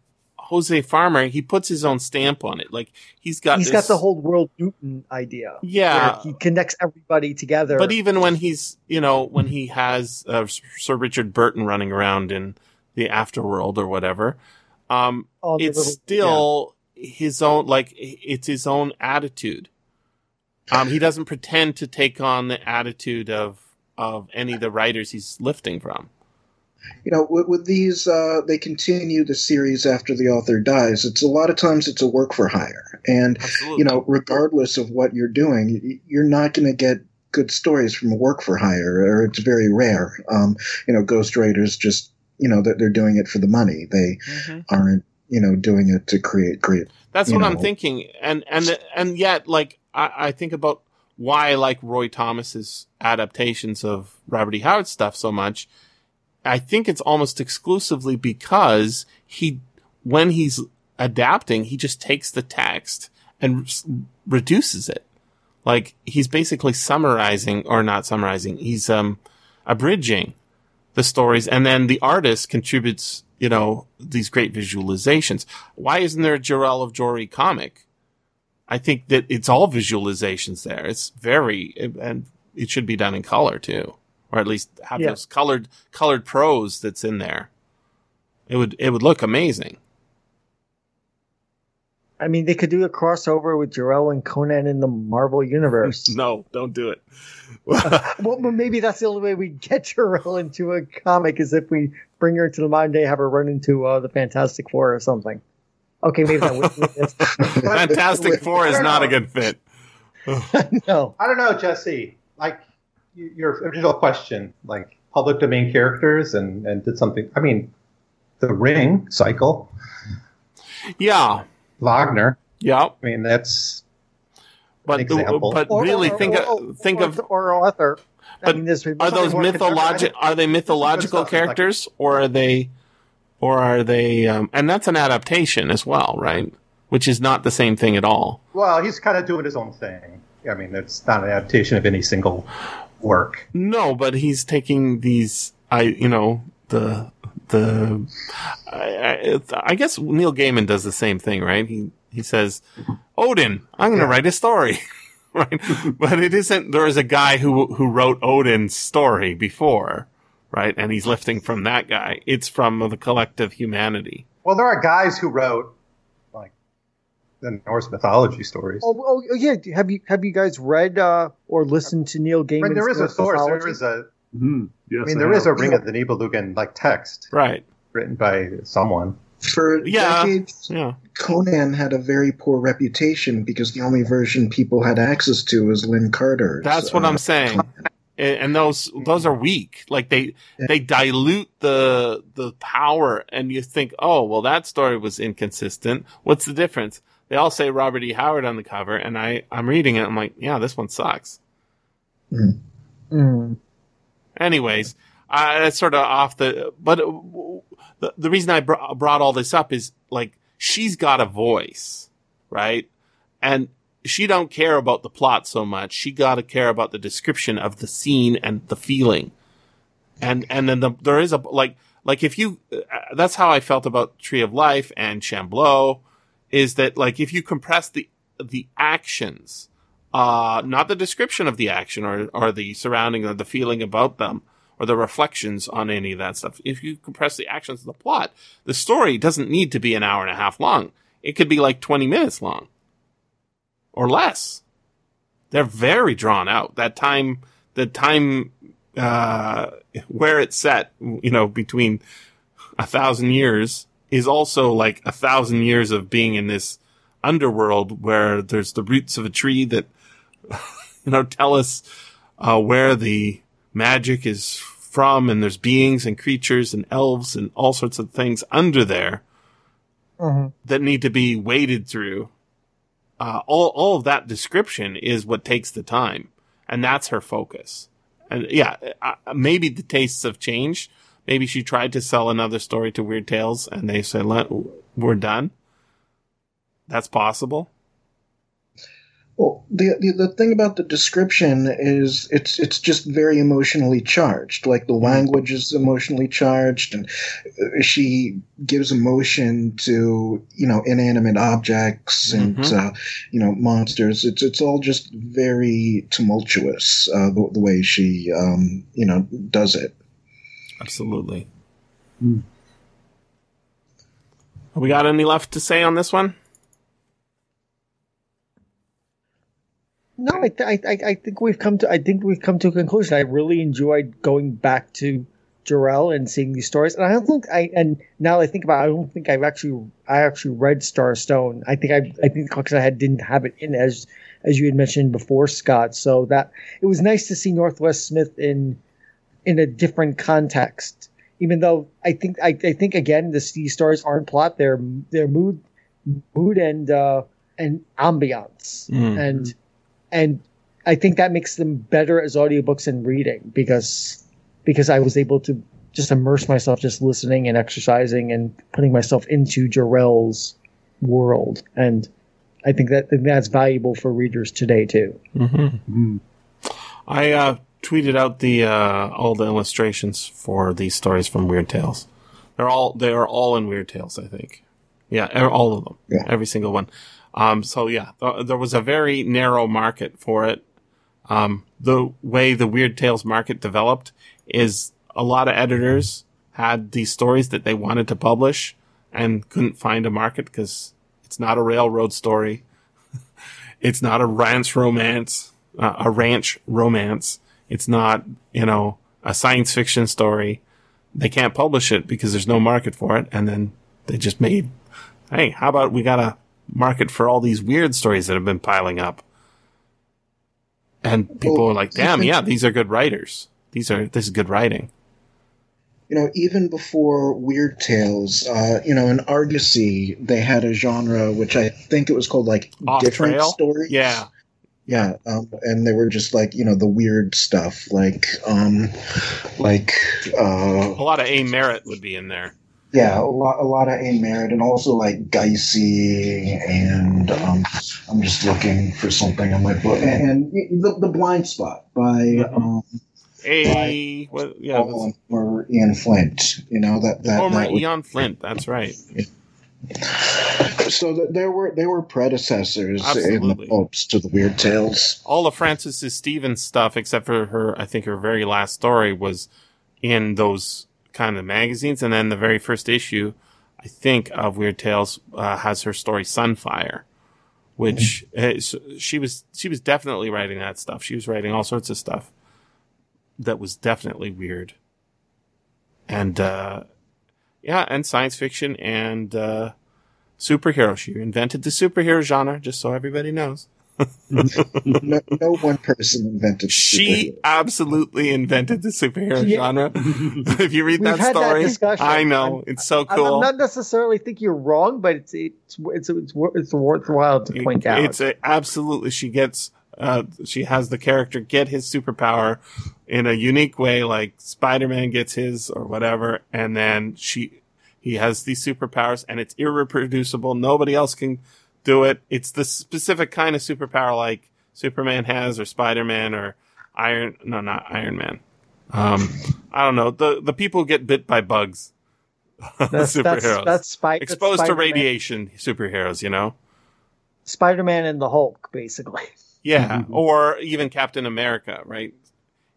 Jose Farmer he puts his own stamp on it like he's got He's this, got the whole Wold Newton idea. yeah he connects everybody together. But even when he's, you know, when he has uh, Sir Richard Burton running around in the afterworld or whatever, um, the it's little- still his own, like, it's his own attitude. Um, he doesn't pretend to take on the attitude of, of any of the writers he's lifting from. You know with, with these uh, they continue the series after the author dies it's a lot of times it's a work for hire and Absolutely. you know regardless of what you're doing you're not going to get good stories from a work for hire or it's very rare um, you know ghostwriters just you know they're, they're doing it for the money they Mhm. aren't you know doing it to create great That's what I'm thinking, and and and yet, like I, I think about why I like Roy Thomas's adaptations of Robert E. Howard stuff so much. I think it's almost exclusively because he, when he's adapting, he just takes the text and s- reduces it. Like he's basically summarizing, or not summarizing. He's um abridging the stories, and then the artist contributes, you know, these great visualizations. Why isn't there a Jirel of Joiry comic? I think that it's all visualizations there. It's very, and it should be done in color too, or at least have Yeah. those colored, colored prose that's in there. It would, it would look amazing. I mean, they could do a crossover with Jirel and Conan in the Marvel universe. No, don't do it. well, well, maybe that's the only way we get Jirel into a comic is if we bring her into the modern day, have her run into uh, the Fantastic Four or something. Okay, maybe that would. Fantastic Four is not a good fit. no. I don't know, Jesse. Like y- your original question, like public domain characters, and and did something. I mean, the Ring cycle, Yeah, Wagner. yeah, I mean, that's but An example. but Or- really or- think or- of or- think of or author. I But mean, are those more mythologic? Are they mythological stuff, like- characters, or are they, or are they? Um, and that's an adaptation as well, right? Which is not the same thing at all. well, he's kind of doing his own thing. I mean, it's not an adaptation of any single work. No, but he's taking these. I you know the the. I, I, I guess Neil Gaiman does the same thing, right? He he says, Odin, I'm going to Yeah. write a story. Right, but it isn't. There is a guy who who wrote Odin's story before, right? And he's lifting from that guy. It's from the collective humanity. Well, there are guys who wrote the Norse mythology stories. Oh, oh, oh, yeah. Have you have you guys read uh, or listened to Neil I mean, there is a source. There mythology? is a. Mhm. Yes, I mean, there is a have. Ring of the Nibelungen like text Right. written by someone. for Yeah. decades Yeah. conan had a very poor reputation because the only version people had access to was Lin Carter's That's what uh, I'm saying. And and those those are weak. Like they Yeah. they dilute the the power, and you think, oh, well, that story was inconsistent. What's the difference? They all say Robert E. Howard on the cover, and I I'm reading it. I'm like, yeah, this one sucks. Mm. Anyways, uh, that's sort of off the. But uh, the the reason I br- brought all this up is like she's got a voice, right? And she don't care about the plot so much. She got to care about the description of the scene and the feeling. And and then the, there is a like like if you uh, that's how I felt about Tree of Life and Shambleau is that like if you compress the the actions uh, not the description of the action or, or the surrounding or the feeling about them or the reflections on any of that stuff. If you compress the actions of the plot, the story doesn't need to be an hour and a half long. It could be like 20 minutes long or less. They're very drawn out. That time, the time, uh, where it's set, you know, between a thousand years is also like a thousand years of being in this underworld where there's the roots of a tree that, you know, tell us uh, where the magic is from, and there's beings and creatures and elves and all sorts of things under there Mhm. that need to be waded through. Uh, all all of that description is what takes the time, and that's her focus. And yeah, uh, maybe the tastes have changed. Maybe she tried to sell another story to Weird Tales, and they said, we're done." That's possible. Well, the, the the thing about the description is it's it's just very emotionally charged. Like the language is emotionally charged, and uh, she gives emotion to you know inanimate objects and Mhm. uh, you know monsters. It's it's all just very tumultuous uh, the, the way she um, you know does it. Absolutely. Hmm. We got any left to say on this one? No, I, th- I, I, I think we've come to I think we've come to a conclusion. I really enjoyed going back to Jirel and seeing these stories, and I don't think I and now that I think about, it, I don't think I've actually I actually read Star Stone. I think I I think the because I had didn't have it in as as you had mentioned before, Scott. So that it was nice to see Northwest Smith in in a different context. Even though I think I, I think again the these stories aren't plot; they're they're mood mood and uh, and ambiance Mm. and and I think that makes them better as audiobooks and reading because because I was able to just immerse myself just listening and exercising and putting myself into Jirel's world and I think that that's valuable for readers today too. Mm-hmm. I uh, tweeted out the uh, all the illustrations for these stories from Weird Tales. They're all they are all in Weird Tales, I think. Yeah, e- all of them, Yeah. every single one. Um, so yeah, th- there was a very narrow market for it. Um, the way the Weird Tales market developed is a lot of editors had these stories that they wanted to publish and couldn't find a market because it's not a railroad story. it's not a ranch romance, uh, a ranch romance. It's not, you know, a science fiction story. They can't publish it because there's no market for it. And then they just made, hey, how about we got a market for all these weird stories that have been piling up? And people Well, are like, damn, yeah, these are good writers. These are, this is good writing. you know, even before Weird Tales, uh, you know, in Argosy, they had a genre which I think it was called like Off different trail? stories. Yeah. Yeah, um, and they were just like you know the weird stuff, like um, like uh, A lot of A. Merritt would be in there. yeah, a lot, a lot of A. Merritt, and also like Giesy, and um, I'm just looking for something on my book, and, and the, the Blind Spot by um, A, what, yeah, or Ian Flint. You know that that, former that was- Eon Flint. That's right. So that there were there were predecessors in Absolutely. the pulps to the Weird Tales. all of Francis Stevens stuff, except for her, I think her very last story was in those kind of magazines. And then the very first issue, I think, of Weird Tales uh, has her story Sunfire, which is, she was she was definitely writing that stuff. She was writing all sorts of stuff that was definitely weird, and uh, yeah, and science fiction and uh, superhero. She invented the superhero genre, just so everybody knows. no, no one person invented. She superheroes. absolutely invented the superhero Yeah. genre. if you read We've that had that story. I know I'm- it's so cool. I'm not necessarily think you're wrong, but it's it's it's it's, it's worthwhile to point out. It's a, absolutely she gets uh she has the character get his superpower in a unique way, like Spider-Man gets his or whatever, and then she he has these superpowers and it's irreproducible. Nobody else can do it. It's the specific kind of superpower like Superman has or Spider-Man or Iron no not Iron Man. Um I don't know. The the people get bit by bugs. that's, superheroes. that's that's Spy- that's exposed to radiation superheroes, you know? Spider-Man and the Hulk, basically. Yeah, mm-hmm. or even Captain America, right?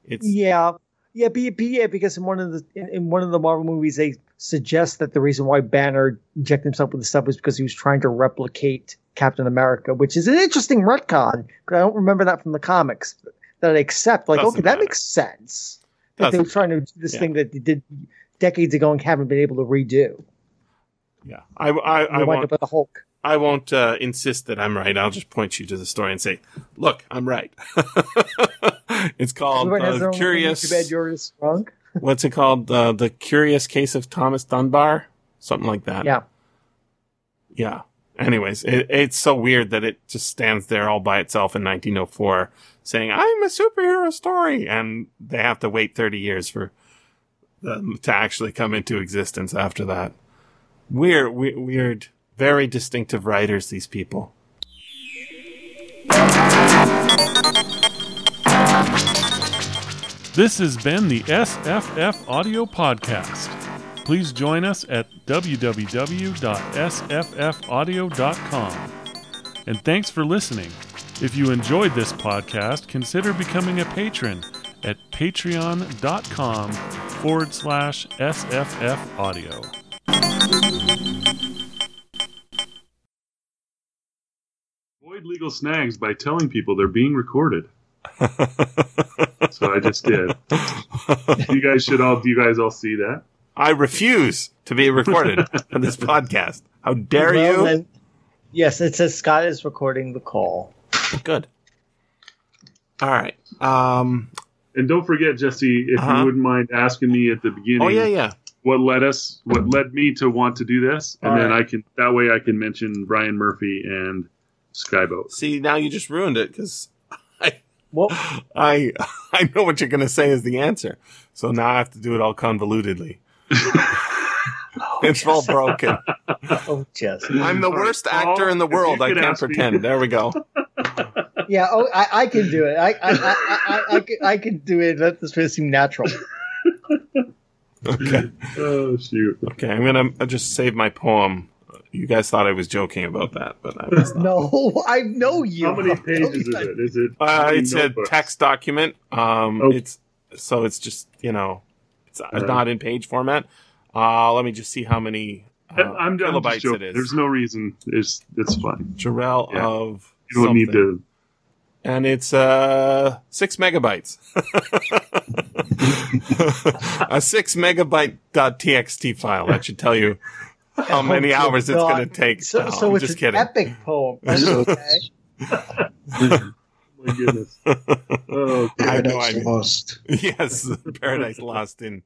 It's Yeah, yeah, be, be, yeah. Because in one of the in, in one of the Marvel movies, they suggest that the reason why Banner injected himself with the stuff was because he was trying to replicate Captain America, which is an interesting retcon. But I don't remember that from the comics. That I accept, like, Doesn't okay, that makes sense. That they were trying to do this Yeah. thing that they did decades ago and haven't been able to redo. yeah. I I, I wind want up with the Hulk. I won't uh, insist that I'm right. I'll just point you to the story and say, "Look, I'm right." it's called uh, Curious. Too bad yours drunk. What's it called? Uh, the Curious Case of Thomas Dunbar, something like that. Yeah. Yeah. Anyways, it, it's so weird that it just stands there all by itself in 1904 saying, I'm a superhero story. And they have to wait 30 years for them to actually come into existence after that. Weird, we- weird, very distinctive writers, these people. This has been the SFF Audio Podcast. Please join us at www.sffaudio.com. And thanks for listening. If you enjoyed this podcast, consider becoming a patron at patreon.com forward slash SFF Audio. Avoid legal snags by telling people they're being recorded. So I just did. You guys should all. Do you guys all see that? I refuse to be recorded on this podcast. How dare Well, you? then- yes, it says Scott is recording the call. Good. All right. Um. And don't forget, Jesse, if Uh-huh. you wouldn't mind asking me at the beginning. Oh yeah, yeah. what led us what led me to want to do this and All then right. i can that way i can mention brian murphy and skyboat See, now you just ruined it because I, Well, I I know what you're going to say is the answer. So now I have to do it all convolutedly. it's all broken. oh, Jesse. I'm the worst Paul, actor in the if you world. I can't ask me- pretend. There we go. Yeah, oh, I, I can do it. I, I, I, I, I, can, I can do it. Let this really seem natural. Okay. oh shoot Okay. I'm gonna just save my poem. You guys thought I was joking about that, but I was not. No, I know you. how many pages is it is it Uh, how many it's a text document. Um, Oh. it's so it's just you know, it's Right. not in page format. Uh, let me just see how many uh, i'm done kilobytes just it is. there's no reason it's it's fine Jirel Yeah. of you don't need to and it's uh six megabytes. a six megabyte .txt file. That should tell you how Oh, many good hours it's going to take. So, No, so I'm it's just an kidding. epic poem. Okay. oh my goodness oh I have no Paradise idea. Lost. yes, Paradise Lost in in.